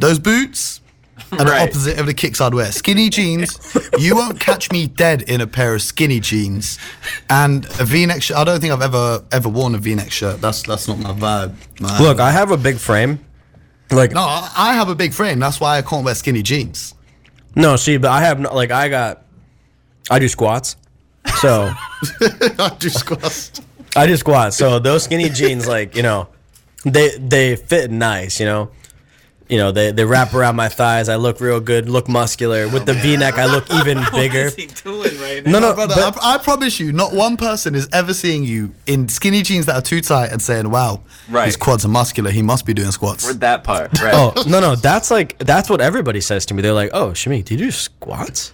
Those boots the Right. opposite of the kicks I'd wear. Skinny jeans. you won't catch me dead in a pair of skinny jeans and a V-neck shirt. I don't think I've ever ever worn a V-neck shirt. That's that's not my vibe. man. Look, I have a big frame. Like no, I I have a big frame. That's why I can't wear skinny jeans. no, see, but I have no, like I got I do squats. So I do squats. I do squats. So those skinny jeans, like you know, they they fit nice. You know, you know they they wrap around my thighs. I look real good, look muscular. With the V-neck, I look even bigger. What's he doing right now? No, no, Brother, but, I, I promise you, not one person is ever seeing you in skinny jeans that are too tight and saying, "Wow, Right. his quads are muscular. He must be doing squats." For that part, right? oh no, no, that's like that's what everybody says to me. They're like, "Oh, Shami, do you do squats?"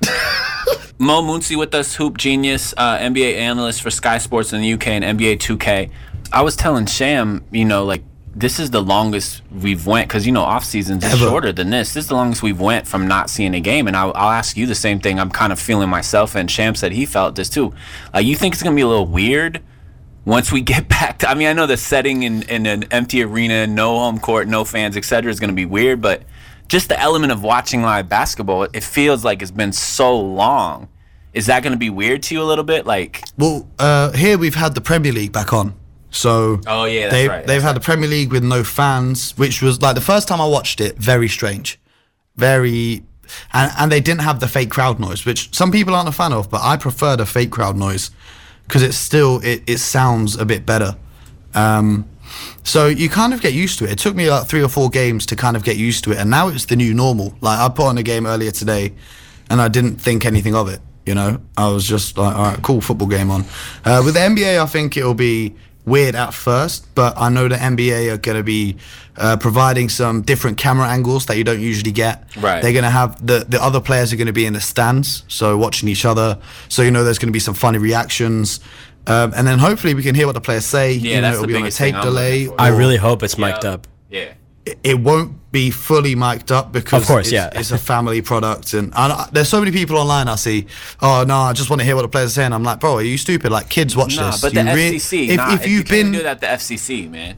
Mo Mooncey with us, hoop genius, uh, NBA analyst for Sky Sports in the UK and NBA 2K. I was telling Sham, you know, like this is the longest we've went because you know off seasons is Ever. shorter than this. This is the longest we've went from not seeing a game, and I'll, I'll ask you the same thing. I'm kind of feeling myself, and Sham said he felt this too. Uh, you think it's gonna be a little weird once we get back to? I mean, I know the setting in, in an empty arena, no home court, no fans, etc., is gonna be weird, but just the element of watching live basketball, it feels like it's been so long. Is that going to be weird to you a little bit? Like, Well, uh, here we've had the Premier League back on. So Oh, yeah, that's they've, right, they've had the Premier League with no fans, which was like the first time I watched it, very strange, very, and and they didn't have the fake crowd noise, which some people aren't a fan of, but I prefer the fake crowd noise because it's still it, it sounds a bit better. Um, so you kind of get used to it. It took me like three or four games to kind of get used to it, and now it's the new normal. Like I put on a game earlier today, and I didn't think anything of it. You know, I was just like, all right, cool football game on. Uh, with the NBA, I think it'll be weird at first, but I know the NBA are going to be uh, providing some different camera angles that you don't usually get. Right. They're going to have the the other players are going to be in the stands, so watching each other. So you know, there's going to be some funny reactions. Um, and then hopefully we can hear what the players say. Yeah, you know, that's it'll the be on a thing tape I'm delay. I really hope it's mic'd up. yeah. It- it won't be fully mic'd up because Of course, it's, yeah. it's a family product and, and I, there's so many people online I see oh no I just want to hear what the players are saying I'm like bro are you stupid like kids watch Nah, this but You the rea- FCC. if, nah, if you've you can't been do that the FCC, man.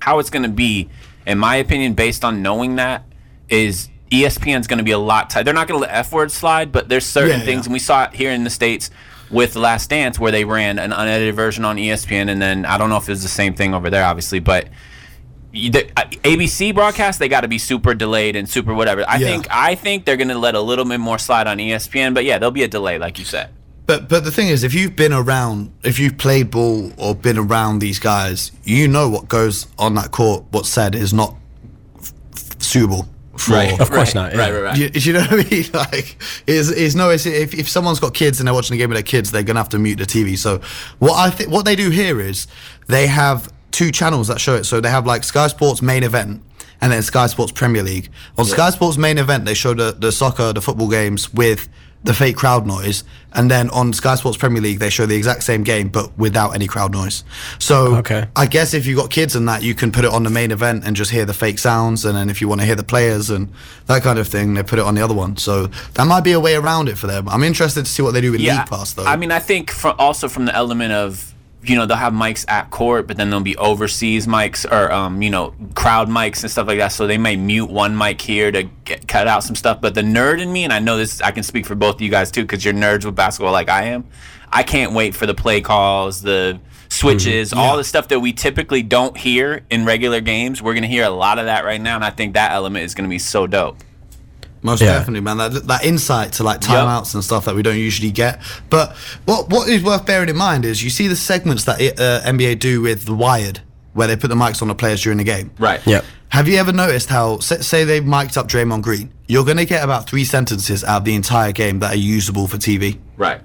How it's going to be, in my opinion, based on knowing that, is ESPN's going to be a lot tight. They're not going to let F words slide, but there's certain Yeah, things, yeah. and we saw it here in the states with Last Dance, where they ran an unedited version on ESPN, and then I don't know if it's the same thing over there, obviously, but. You- The, uh, ABC broadcast they got to be super delayed and super whatever. I Yeah. think I think they're gonna let a little bit more slide on ESPN, but yeah, there'll be a delay, like you said. But but the thing is, if you've been around, if you've played ball or been around these guys, you know what goes on that court. What's said is not f- f- suitable. For, Of course right, not, yeah. Right, right, right. You, you know what I mean? Like, is is no. It's, if if someone's got kids and they're watching a game with their kids, they're gonna have to mute the TV. So what I think what they do here is they have two channels that show it. So they have like Sky Sports main event and then Sky Sports Premier League. On Sky Sports main event, they show the the soccer, the football games with the fake crowd noise, and then on Sky Sports Premier League, they show the exact same game but without any crowd noise. So Okay. I guess if you've got kids and that, you can put it on the main event and just hear the fake sounds. And then if you want to hear the players and that kind of thing, they put it on the other one. So that might be a way around it for them. I'm interested to see what they do with League Pass, though. I mean, I think for also from the element of you know they'll have mics at court, but then there'll be overseas mics or um, you know crowd mics and stuff like that. So they may mute one mic here to get, cut out some stuff. But the nerd in me, and I know this, I can speak for both of you guys too, because you're nerds with basketball like I am. I can't wait for the play calls, the switches, all the stuff that we typically don't hear in regular games. We're gonna hear a lot of that right now, and I think that element is gonna be so dope. Most Yeah. definitely, man. That, that insight to like timeouts and stuff that we don't usually get. But what what is worth bearing in mind is you see the segments that uh, NBA do with the Wired, where they put the mics on the players during the game. Right. Yep. Have you ever noticed how, say, say they mic'd up Draymond Green, you're going to get about three sentences out of the entire game that are usable for TV. Right.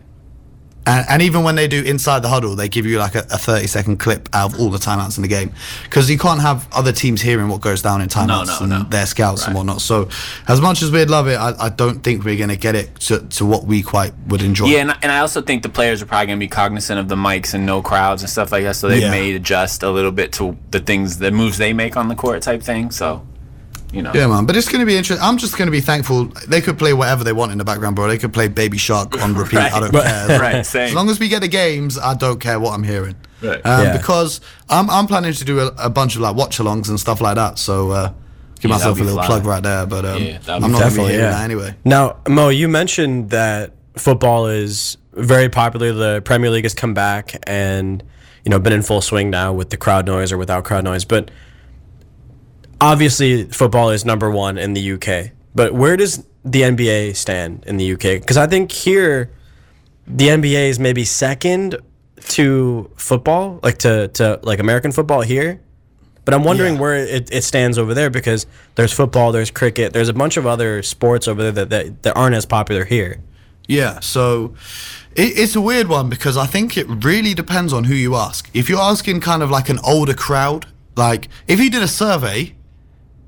And, and even when they do inside the huddle, they give you like a, a 30 second clip out of all the timeouts in the game. Because you can't have other teams hearing what goes down in timeouts no, and no. their scouts and whatnot. So, as much as we'd love it, I, I don't think we're going to get it to, to what we quite would enjoy. Yeah, and, and I also think the players are probably going to be cognizant of the mics and no crowds and stuff like that, so they Yeah. may adjust a little bit to the things, the moves they make on the court type thing. So, you know, Yeah, man. But it's going to be interesting. I'm just going to be thankful. They could play whatever they want in the background, bro. They could play Baby Shark on repeat. I don't care. Right, same. As long as we get the games, I don't care what I'm hearing. Right. Um, Yeah. Because I'm, I'm planning to do a, a bunch of like watch alongs and stuff like that. So uh, give Yeah, myself a little fly. plug right there. But um, Yeah, I'm not going to be Definitely, hearing yeah. that anyway. Now, Mo, you mentioned that football is very popular. The Premier League has come back and you know been in full swing now with the crowd noise or without crowd noise. But obviously, football is number one in the UK. But where does the NBA stand in the UK? Because I think here, the NBA is maybe second to football, like to, to like American football here. But I'm wondering Yeah. where it, it stands over there because there's football, there's cricket, there's a bunch of other sports over there that, that, that aren't as popular here. Yeah, so it, it's a weird one because I think it really depends on who you ask. If you're asking kind of like an older crowd, like if you did a survey,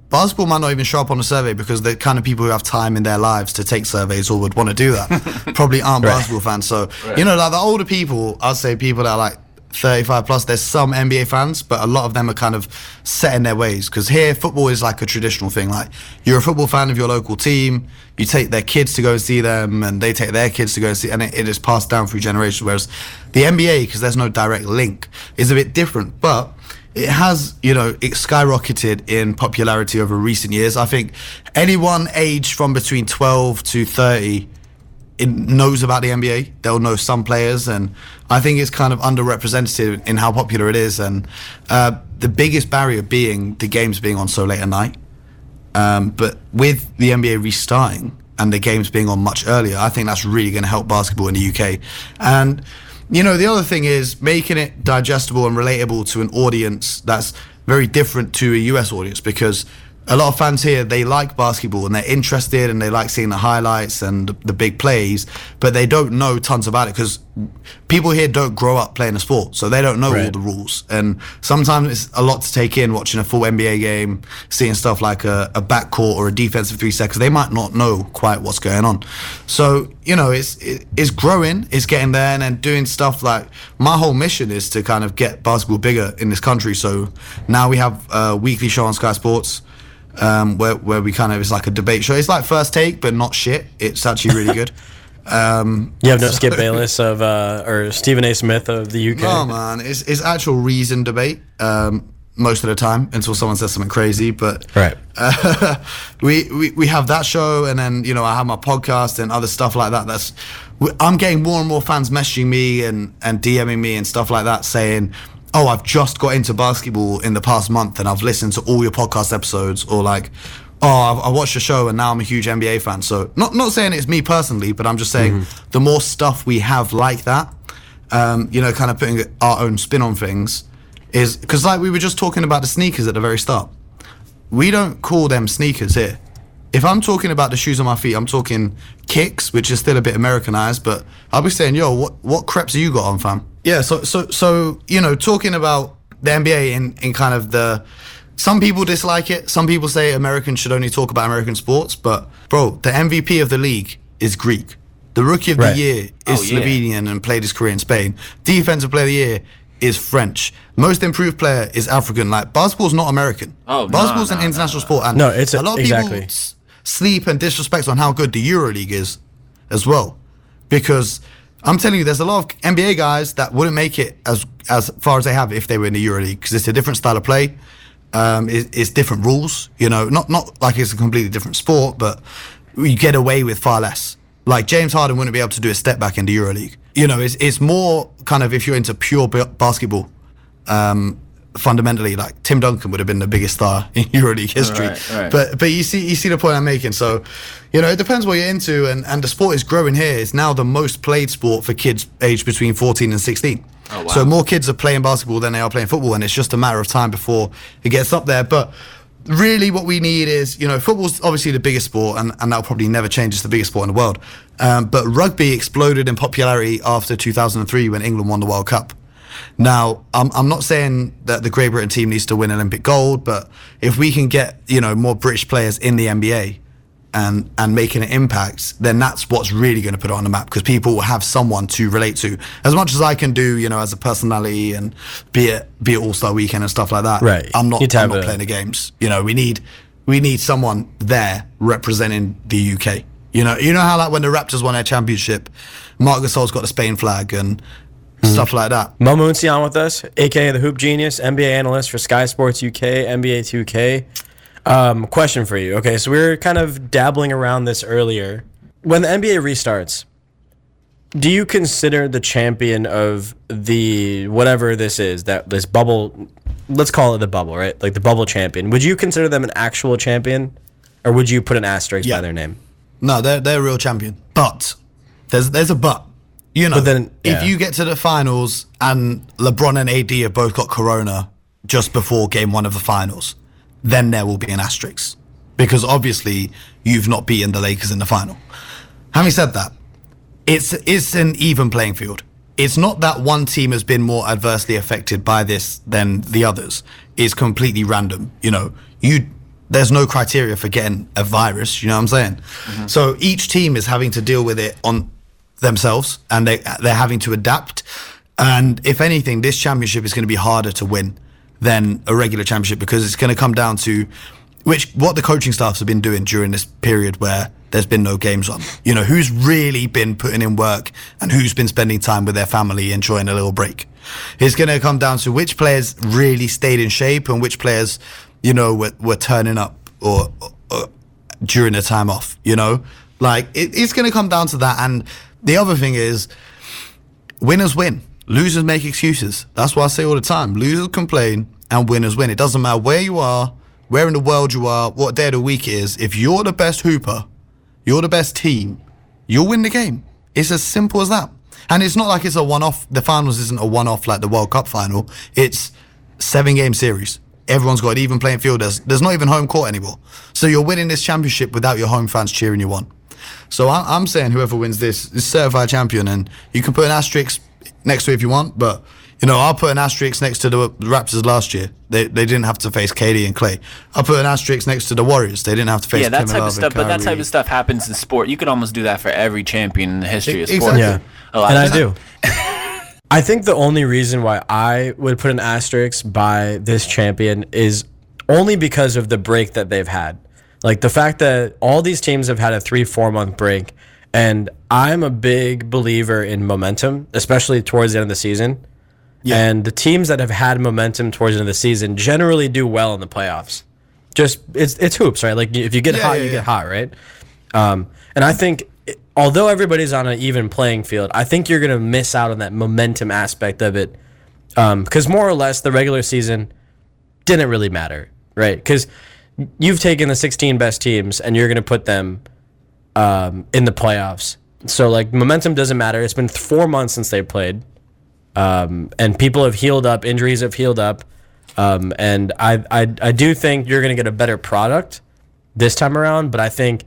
basketball might not even show up on a survey because the kind of people who have time in their lives to take surveys or would want to do that probably aren't Right. basketball fans. So, you know, like the older people, I'd say people that are like 35 plus, there's some NBA fans, but a lot of them are kind of set in their ways because here football is like a traditional thing. Like you're a football fan of your local team, you take their kids to go and see them, and they take their kids to go and see, and it, it is passed down through generations. Whereas the NBA, because there's no direct link, is a bit different, but it has, you know, it skyrocketed in popularity over recent years. I think anyone aged from between 12 to 30 it knows about the NBA. They'll know some players, and I think it's kind of underrepresented in how popular it is. And uh, the biggest barrier being the games being on so late at night. Um, but with the NBA restarting and the games being on much earlier, I think that's really going to help basketball in the UK. And you know, the other thing is making it digestible and relatable to an audience that's very different to a US audience because a lot of fans here they like basketball and they're interested and they like seeing the highlights and the, big plays, but they don't know tons about it because people here don't grow up playing a sport, so they don't know all the rules. And sometimes it's a lot to take in watching a full NBA game, seeing stuff like a, a backcourt or a defensive three seconds. They might not know quite what's going on. So you know, it's it, it's growing, it's getting there, and then doing stuff like my whole mission is to kind of get basketball bigger in this country. So now we have a weekly show on Sky Sports. Um, where where we kind of it's like a debate show. It's like first take, but not shit. It's actually really good. Um, You have no Skip Bayless of uh, or Stephen A. Smith of the UK. no, man, it's, it's actual reason debate um, most of the time until someone says something crazy. But Right. uh, we, we we have that show, and then you know I have my podcast and other stuff like that. That's I'm getting more and more fans messaging me and and DMing me and stuff like that, saying. Oh, I've just got into basketball in the past month, and I've listened to all your podcast episodes. Or like, oh, I watched the show, and now I'm a huge NBA fan. So, not not saying it's me personally, but I'm just saying the more stuff we have like that, um, you know, kind of putting our own spin on things is because, like, we were just talking about the sneakers at the very start. We don't call them sneakers here. If I'm talking about the shoes on my feet, I'm talking kicks, which is still a bit Americanized, but I'll be saying, yo, what what crepes have you got on, fam? Yeah, so so so you know, talking about the NBA in in kind of the some people dislike it. Some people say Americans should only talk about American sports, but bro, the MVP of the league is Greek. The rookie of Right. the year oh, is Oh, yeah. Slovenian and played his career in Spain. Defensive player of the year is French. Most improved player is African. Like basketball's not American. Oh, no, basketball's an no, no, international sport. And No, it's a- a lot of exactly. people sleep and disrespect on how good the EuroLeague is as well, because I'm telling you, there's a lot of NBA guys that wouldn't make it as as far as they have if they were in the EuroLeague because it's a different style of play. Um, it, it's different rules, you know, not not like it's a completely different sport, but you get away with far less. Like James Harden wouldn't be able to do a step back in the EuroLeague. You know, it's it's more kind of if you're into pure ba- basketball. Um, fundamentally, like Tim Duncan would have been the biggest star in EuroLeague history. Right, right. But but you see you see the point I'm making. So, you know, it depends what you're into, and and the sport is growing here. It's now the most played sport for kids aged between 14 and 16. Oh, wow. So more kids are playing basketball than they are playing football, and it's just a matter of time before it gets up there. But really what we need is, you know, football's obviously the biggest sport and, and that'll probably never change. It's the biggest sport in the world. Um, but rugby exploded in popularity after 2003 when England won the World Cup. Now, I'm, I'm not saying that the Great Britain team needs to win Olympic gold, but if we can get, you know, more British players in the NBA and, and making an impact, then that's what's really going to put it on the map because people will have someone to relate to. As much as I can do, you know, as a personality and be it, be it All-Star Weekend and stuff like that. Right. I'm not, I'm not a- playing the games. You know, we need, we need someone there representing the UK. You know, you know how like when the Raptors won their championship, Marc Gasol's got the Spain flag and Mm-hmm. stuff like that. Mo Mooncey on with us, aka the Hoop Genius, NBA analyst for Sky Sports UK, NBA 2K. Um, question for you. Okay, so we were kind of dabbling around this earlier. When the NBA restarts, do you consider the champion of the whatever this is that this bubble? Let's call it the bubble, right? Like the bubble champion. Would you consider them an actual champion, or would you put an asterisk Yeah. by their name? No, they're they're a real champion. But there's there's a but. You know, But then- if yeah. you get to the finals and LeBron and AD have both got corona just before game one of the finals, then there will be an asterisk. Because obviously you've not beaten the Lakers in the final. Having said that, it's it's an even playing field. It's not that one team has been more adversely affected by this than the others. It's completely random. You know, you there's no criteria for getting a virus. You know what I'm saying? Mm-hmm. So each team is having to deal with it on themselves, and they they're having to adapt. And if anything, this championship is going to be harder to win than a regular championship because it's going to come down to which what the coaching staffs have been doing during this period where there's been no games on. You know, who's really been putting in work and who's been spending time with their family enjoying a little break. It's going to come down to which players really stayed in shape and which players, you know, were, were turning up or, or during the time off, you know? Like, it, it's going to come down to that. And the other thing is, winners win. Losers make excuses. That's what I say all the time. Losers complain and winners win. It doesn't matter where you are, where in the world you are, what day of the week it is. If you're the best hooper, you're the best team, you'll win the game. It's as simple as that. And it's not like it's a one off. The finals isn't a one off like the World Cup final. It's seven game series. Everyone's got an even playing field. There's, there's not even home court anymore. So you're winning this championship without your home fans cheering you on. So I, I'm saying whoever wins this is certified champion, and you can put an asterisk next to it if you want. But you know, I'll put an asterisk next to the Raptors last year. They they didn't have to face KD and Clay. I'll put an asterisk next to the Warriors. They didn't have to face Yeah, that Kevin type Love of stuff. and But that type of stuff happens in sport. You could almost do that for every champion in the history of sport. Exactly. Yeah. Oh, and I do. I think the only reason why I would put an asterisk by this champion is only because of the break that they've had. Like the fact that all these teams have had a three, four month break. And I'm a big believer in momentum, especially towards the end of the season. Yeah. And the teams that have had momentum towards the end of the season generally do well in the playoffs. Just it's it's hoops, right? Like if you get Yeah, hot, yeah, you get hot, right? Um, and I think, although everybody's on an even playing field, I think you're going to miss out on that momentum aspect of it. Because more or less, the regular season didn't really matter, right? Because you've taken the 16 best teams and you're going to put them um, in the playoffs. So, like, momentum doesn't matter. It's been four months since they played. Um, and people have healed up, injuries have healed up. Um, and I, I, I do think you're going to get a better product this time around, but I think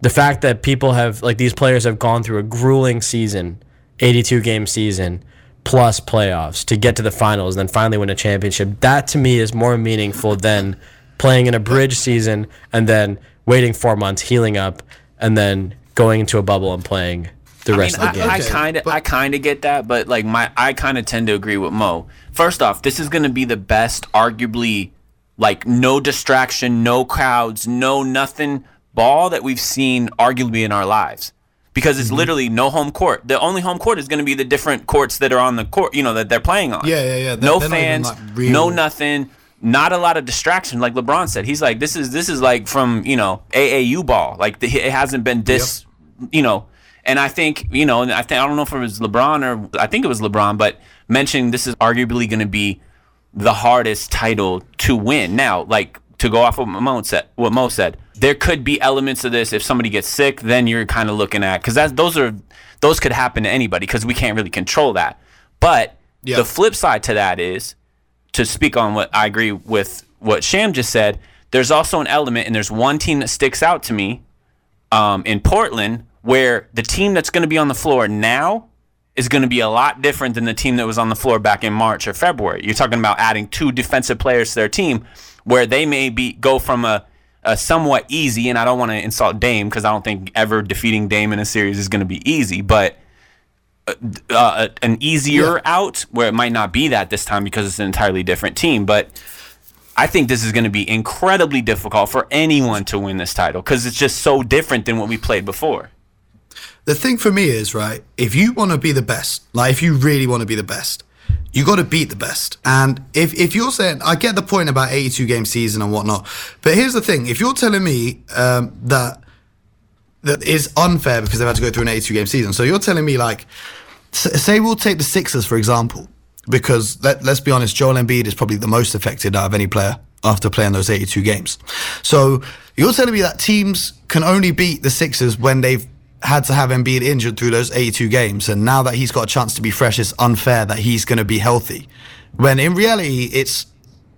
the fact that people have like these players have gone through a grueling season, 82 game season plus playoffs to get to the finals and then finally win a championship. That to me is more meaningful than playing in a bridge season and then waiting 4 months healing up and then going into a bubble and playing the I rest mean, of the game. I, I kind of, I kind of get that, but like my, I kind of tend to agree with Mo. First off, this is going to be the best, arguably, like no distraction, no crowds, no nothing ball that we've seen, arguably in our lives, because Mm-hmm. it's literally no home court. The only home court is going to be the different courts that are on the court, you know, that they're playing on. Yeah, yeah, yeah. They're- no they're not fans, like, real- no nothing. Not a lot of distraction, like LeBron said. He's like, this is this is like from you know AAU ball. Like the, it hasn't been this, you know. And I think you know, and I think I don't know if it was LeBron or I think it was LeBron, but mentioning this is arguably going to be the hardest title to win. Now, like to go off what Mo said, what Mo said, there could be elements of this. If somebody gets sick, then you're kind of looking at because those are those could happen to anybody because we can't really control that. But Yeah. the flip side to that is to speak on what I agree with what Sham just said. there's also an element, and there's one team that sticks out to me um, in Portland where the team that's going to be on the floor now is going to be a lot different than the team that was on the floor back in March or February. You're talking about adding two defensive players to their team where they may be go from a, a somewhat easy, and I don't want to insult Dame because I don't think ever defeating Dame in a series is going to be easy, but uh, an easier out where it might not be that this time because it's an entirely different team. But I think this is going to be incredibly difficult for anyone to win this title because it's just so different than what we played before. The thing for me is right. If you want to be the best, like if you really want to be the best, you got to beat the best. And if if you're saying, I get the point about 82 game season and whatnot, but here's the thing: if you're telling me um, that that is unfair because they've had to go through an 82 game season, so you're telling me like, say we'll take the Sixers for example, because let, let's be honest, Joel Embiid is probably the most affected out of any player after playing those 82 games. So you're telling me that teams can only beat the Sixers when they've had to have Embiid injured through those 82 games, and now that he's got a chance to be fresh, it's unfair that he's going to be healthy. When in reality, it's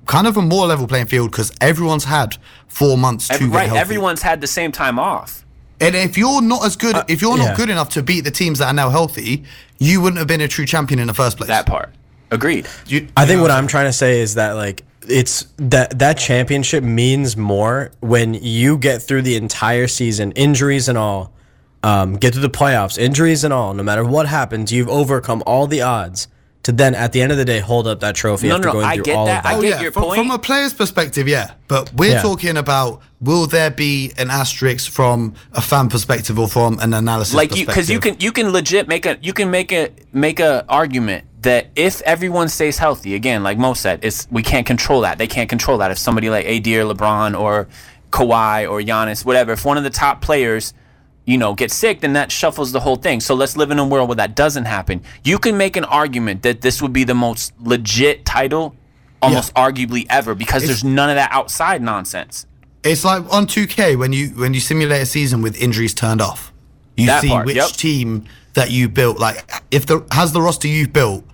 kind of a more level playing field because everyone's had four months to Every, right, healthy. everyone's had the same time off. And if you're not as good, if you're not yeah. good enough to beat the teams that are now healthy, you wouldn't have been a true champion in the first place. That part, agreed. You- I think what I'm I'm trying to say is that like it's that that championship means more when you get through the entire season, injuries and all, um, get through the playoffs, injuries and all. No matter what happens, you've overcome all the odds to then at the end of the day hold up that trophy No, after no, going I through get all that. of I that. Oh, get your from, point. From a player's perspective, yeah. But we're Yeah. talking about will there be an asterisk from a fan perspective or from an analysis like you because you can you can legit make a you can make a make a argument that if everyone stays healthy again like Mo said it's we can't control that they can't control that if somebody like AD or LeBron or Kawhi or Giannis whatever if one of the top players you know get sick then that shuffles the whole thing so let's live in a world where that doesn't happen you can make an argument that this would be the most legit title almost arguably ever because there's none of that outside nonsense It's like on 2K when you when you simulate a season with injuries turned off. You That see part, which yep. team that you built. Like, if the has the roster you've built,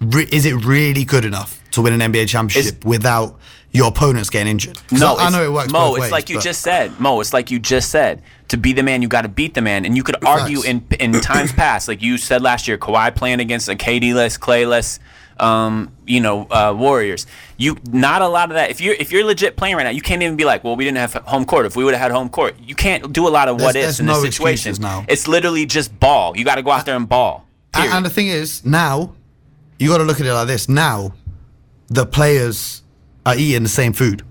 re- is it really good enough to win an NBA championship without your opponents getting injured? 'Cause I, I know it works Mo, it's ways, like you but- just said. Mo, it's like you just said. To be the man, you got to beat the man. And you could argue in in times past, like you said last year, Kawhi playing against a KD-less, Clay-less, um, you know, uh, Warriors. You not a lot of that. If you're if you're legit playing right now, you can't even be like, well, we didn't have home court. If we would have had home court, you can't do a lot of what There's- ifs there's in this situation. now. It's literally just ball. You got to go out there and ball. Period. and the thing is, now you got to look at it like this. Now, the players are eating the same food.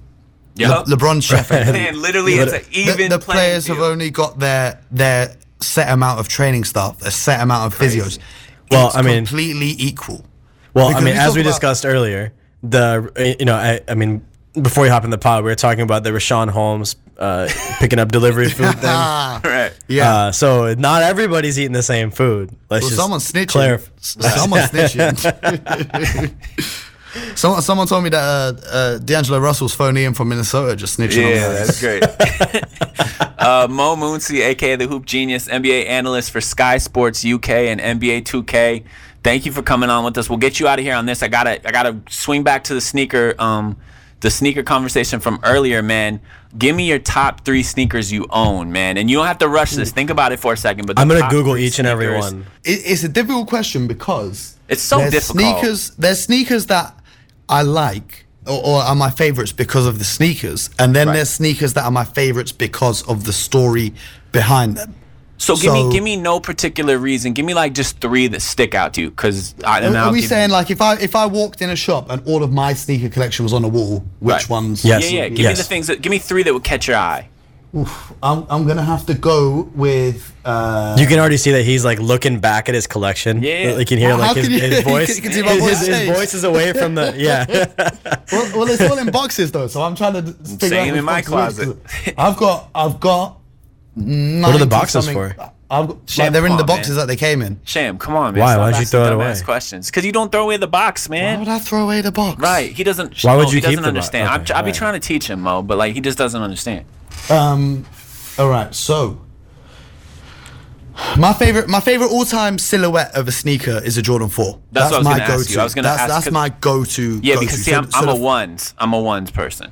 Yeah, Le- LeBron's chef. and literally, it's an the, even the playing players have only got their their set amount of training staff, a set amount of physios. Well, It's I mean- completely equal. Well, I mean, we as we about- discussed earlier, the uh, you know, I, I mean, before we hop in the pod, we were talking about the Richaun Holmes uh, picking up delivery food thing. Ah, right. yeah. Uh, so not everybody's eating the same food. Let's well, just someone's snitching. clarif- Someone's snitching. Someone, someone told me that uh, uh, D'Angelo Russell's phony in from Minnesota just snitching. Yeah, on me. that's great. uh, Mo Mooncey, aka the Hoop Genius, NBA analyst for Sky Sports UK and NBA 2K. Thank you for coming on with us. We'll get you out of here on this. I gotta, I gotta swing back to the sneaker, um, the sneaker conversation from earlier, man. Give me your top three sneakers you own, man, and you don't have to rush this. Think about it for a second. But I'm gonna Google three each and every sneakers- one. It, it's a difficult question because It's so there's difficult. Sneakers, there's sneakers that I like or, or are my favorites because of the sneakers, and then Right. there's sneakers that are my favorites because of the story behind them. So give me, give me no particular reason. Give me like just three that stick out to you, because I and Are, I'll are we saying you- like if I if I walked in a shop and all of my sneaker collection was on a wall, which Right. ones? Yes. Yeah, yeah. Give me the things that. Give me three that would catch your eye. I'm I'm gonna have to go with. Uh, You can already see that he's like looking back at his collection. Yeah. You can hear like his, can you- his voice. you can see my his, voice his, his voice is away from the yeah. well, well, it's all in boxes though, so I'm trying to d- figure Same out in my boxes closet. I've got I've got. What are the boxes for? I've got, Shame, like, they're in come the boxes man. that they came in. Sham, come on, man. Why? Stop Why'd you throw it dumbass away? Questions, because you don't throw away the box, man. Why man. would I throw away the box? Right? He doesn't. Why would no, you he keep doesn't the bo- understand. I'm, okay, I'll be trying to teach him, Mo, but like he just doesn't understand. Um. All right. So. My favorite, my favorite all-time silhouette of a sneaker is a Jordan Four. That's what I was my gonna ask you. I was gonna that's, ask- That's 'cause- my go-to. Yeah, go-to. because see, So- I'm, so I'm the a ones. I'm a ones person.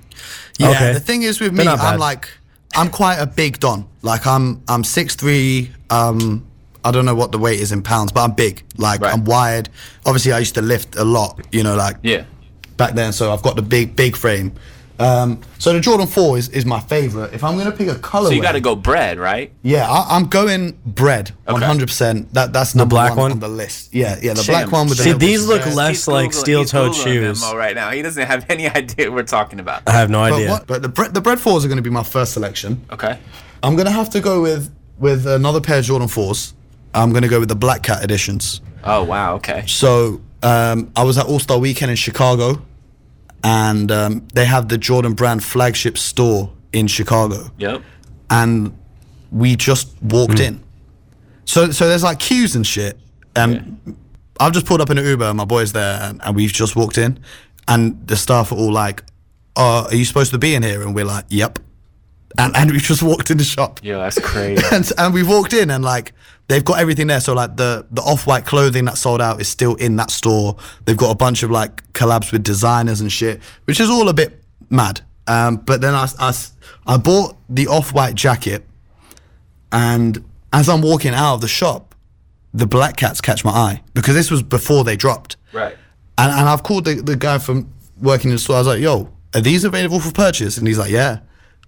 Yeah, Okay. the thing is with me. I'm like, I'm quite a big don. Like I'm, I'm six three. Um, I don't know what the weight is in pounds, but I'm big. Like Right. I'm wired. Obviously, I used to lift a lot. You know, like Yeah. back then. So I've got the big, big frame. Um, so the Jordan Four is, is my favorite. If I'm gonna pick a color, So you got to go bread, right? Yeah, I, I'm going bread, Okay. 100. percent That that's the black one, one? on the list. Yeah, yeah, the Sham. black one with the See, these look red. less He's like Googling- steel-toed he's Googling them shoes. all right now. He doesn't have any idea what we're talking about. I have no But, idea. what, but the bread, the bread fours are going to be my first selection. Okay. I'm gonna have to go with with another pair of Jordan fours. I'm gonna go with the Black Cat editions. Oh wow. Okay. So um, I was at All Star Weekend in Chicago, and um, they have the Jordan Brand flagship store in Chicago, Yep. and we just walked in. So so there's like queues and shit, and I've just pulled up in an Uber, and my boy's there, and, and we've just walked in, and the staff are all like, "Oh, are you supposed to be in here?" And we're like, "Yep," and and we just walked in the shop Yeah, that's crazy. and, and we've walked in and like they've got everything there. So like the the off white clothing that sold out is still in that store. They've got a bunch of like collabs with designers and shit, which is all a bit mad. Um, but then I, I, I bought the off white jacket, and as I'm walking out of the shop, the black cats catch my eye because this was before they dropped. right. And, and I've called the, the guy from working in the store. I was like, yo, are these available for purchase? And he's like, yeah.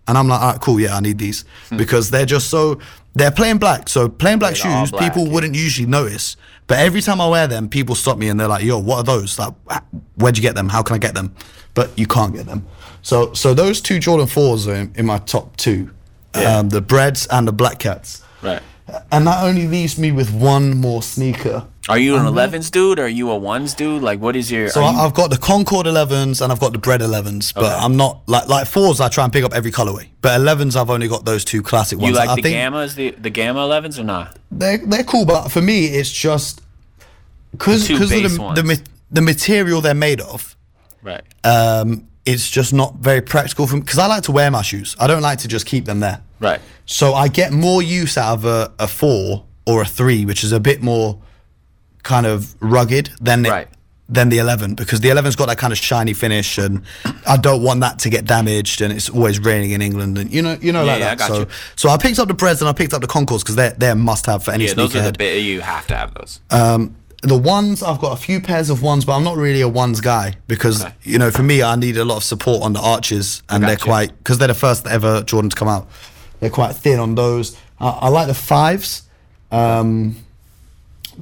And I'm like, all right, cool, yeah, I need these because they're just so they're plain black. So plain black. They're shoes, black, people yeah. wouldn't usually notice. But every time I wear them, people stop me and they're like, yo, what are those? Like, "Wh- where'd you get them? How can I get them? But you can't get them. So so those two Jordan fours are in, in my top two, Yeah. um, the Breads and the Black Cats. Right. And that only leaves me with one more sneaker. Are you an 11s dude or are you a ones dude? Like, what is your? So you- I've got the Concord 11s and I've got the Bread 11s, but Okay. I'm not like like fours. I try and pick up every colorway, but 11s I've only got those two classic ones. you like I the think gammas, the the gamma 11s or not? they're they're cool, but for me it's just because because of the, ones. the the material they're made of. Right. Um, it's just not very practical for me because I like to wear my shoes. I don't like to just keep them there. Right. So I get more use out of a, a four or a three, which is a bit more kind of rugged than the, Right. than the eleven because the 11's got that kind of shiny finish, and I don't want that to get damaged. And it's always raining in England, and you know, you know, Yeah, like yeah, that. so, you. so I picked up the Breads and I picked up the Concords because they're they're must have for any Yeah, those are the sneakerhead. bit you have to have those. the ones I've got a few pairs of ones, but I'm not really a ones guy because Okay. you know, for me, I need a lot of support on the arches, and they're Gotcha. quite because they're the first ever Jordan to come out. They're quite thin on those. I, I like the fives, um,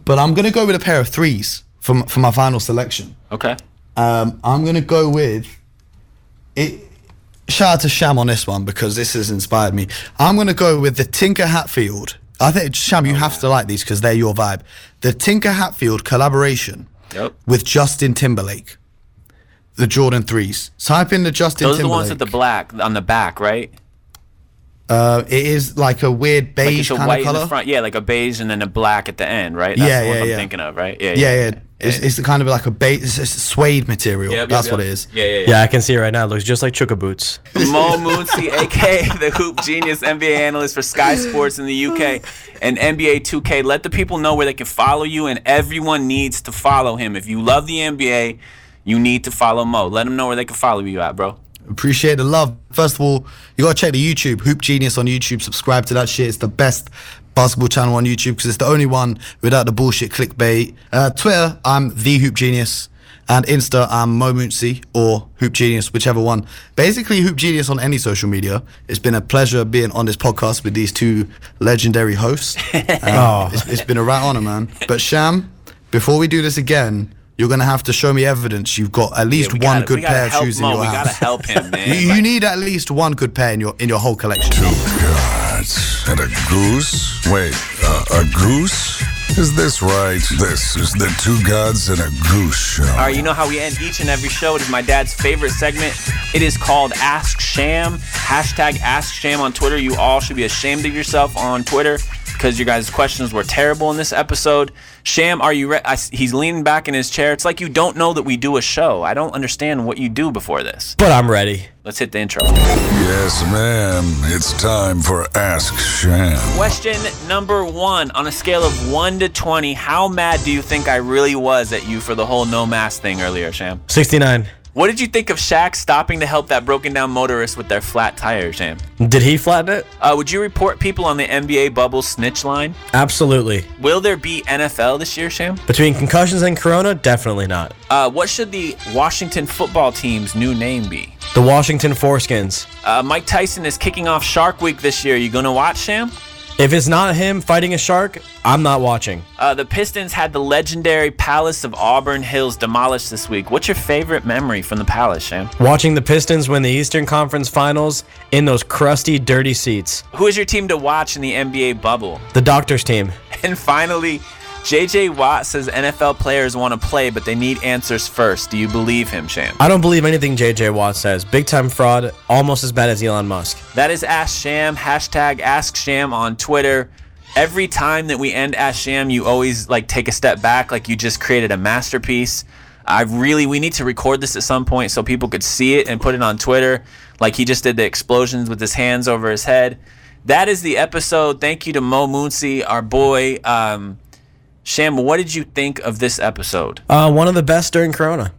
but I'm gonna go with a pair of threes for for my final selection. Okay. Um, I'm gonna go with it. Shout out to Sham on this one because this has inspired me. I'm gonna go with the Tinker Hatfield. I think Sham, you have to like these because they're your vibe. The Tinker Hatfield collaboration Yep. with Justin Timberlake, the Jordan threes. Type in the Justin Timberlake. Those are the ones with the black on the back, right? Uh, it is like a weird Like beige it's a kind white of in the front, yeah, like a beige and then a black at the end, right? That's Yeah, the yeah, I'm yeah. thinking of, right? Yeah, yeah, yeah. It's, it's the kind of like a beige, it's, it's suede material. Yep, yep, That's yep. what it is. Yeah, yeah, yeah. Yeah, I can see it right now. It looks just like Chukka boots. Mo Mooncey, aka the Hoop Genius NBA analyst for Sky Sports in the UK and NBA 2K. Let the people know where they can follow you, and everyone needs to follow him. If you love the NBA, you need to follow Mo. Let them know where they can follow you at, bro. Appreciate the love. First of all, you gotta check the YouTube Hoop Genius on YouTube. Subscribe to that shit. It's the best basketball channel on YouTube because it's the only one without the bullshit clickbait. Uh, Twitter, I'm the Hoop Genius, and Insta, I'm Mo Mooncey or Hoop Genius, whichever one. Basically, Hoop Genius on any social media. It's been a pleasure being on this podcast with these two legendary hosts. Um, it's, it's been a right honor, man. But Sham, before we do this again. You're gonna have to show me evidence you've got at least we one gotta- good pair of shoes Mo. in your We house. gotta help him, man. You, you need at least one good pair in your in your whole collection. Two gods and a goose? Wait, uh, a goose? Is this right? This is the Two Gods and a Goose show. All right, you know how we end each and every show. It is my dad's favorite segment. It is called Ask Sham. Hashtag Ask Sham on Twitter. You all should be ashamed of yourself on Twitter because you guys' questions were terrible in this episode. Sham, are you? ready? He's leaning back in his chair. It's like you don't know that we do a show. I don't understand what you do before this. But I'm ready. Let's hit the intro. Yes, ma'am. It's time for Ask Sham. Question number one on a scale of one to twenty, how mad do you think I really was at you for the whole no mask thing earlier, Sham? 69. What did you think of Shaq stopping to help that broken down motorist with their flat tire, Sham? Did he flatten it? Uh, would you report people on the NBA bubble snitch line? Absolutely. Will there be NFL this year, Sham? Between concussions and corona, definitely not. Uh, what should the Washington football team's new name be? The Washington Foreskins. Uh, Mike Tyson is kicking off Shark Week this year. You gonna watch, Sham? If it's not him fighting a shark, I'm not watching. Uh, the Pistons had the legendary Palace of Auburn Hills demolished this week. What's your favorite memory from the Palace, Sham? Watching the Pistons win the Eastern Conference Finals in those crusty, dirty seats. Who is your team to watch in the NBA bubble? The Doctors team. And finally, JJ Watt says NFL players want to play, but they need answers first. Do you believe him, Sham? I don't believe anything JJ Watt says. Big time fraud, almost as bad as Elon Musk. That is Ask Sham. Hashtag Ask Sham on Twitter. Every time that we end Ask Sham, you always like take a step back, like you just created a masterpiece. I really, we need to record this at some point so people could see it and put it on Twitter, like he just did the explosions with his hands over his head. That is the episode. Thank you to Mo Mooncey, our boy. Um, Sham, what did you think of this episode? Uh, one of the best during corona.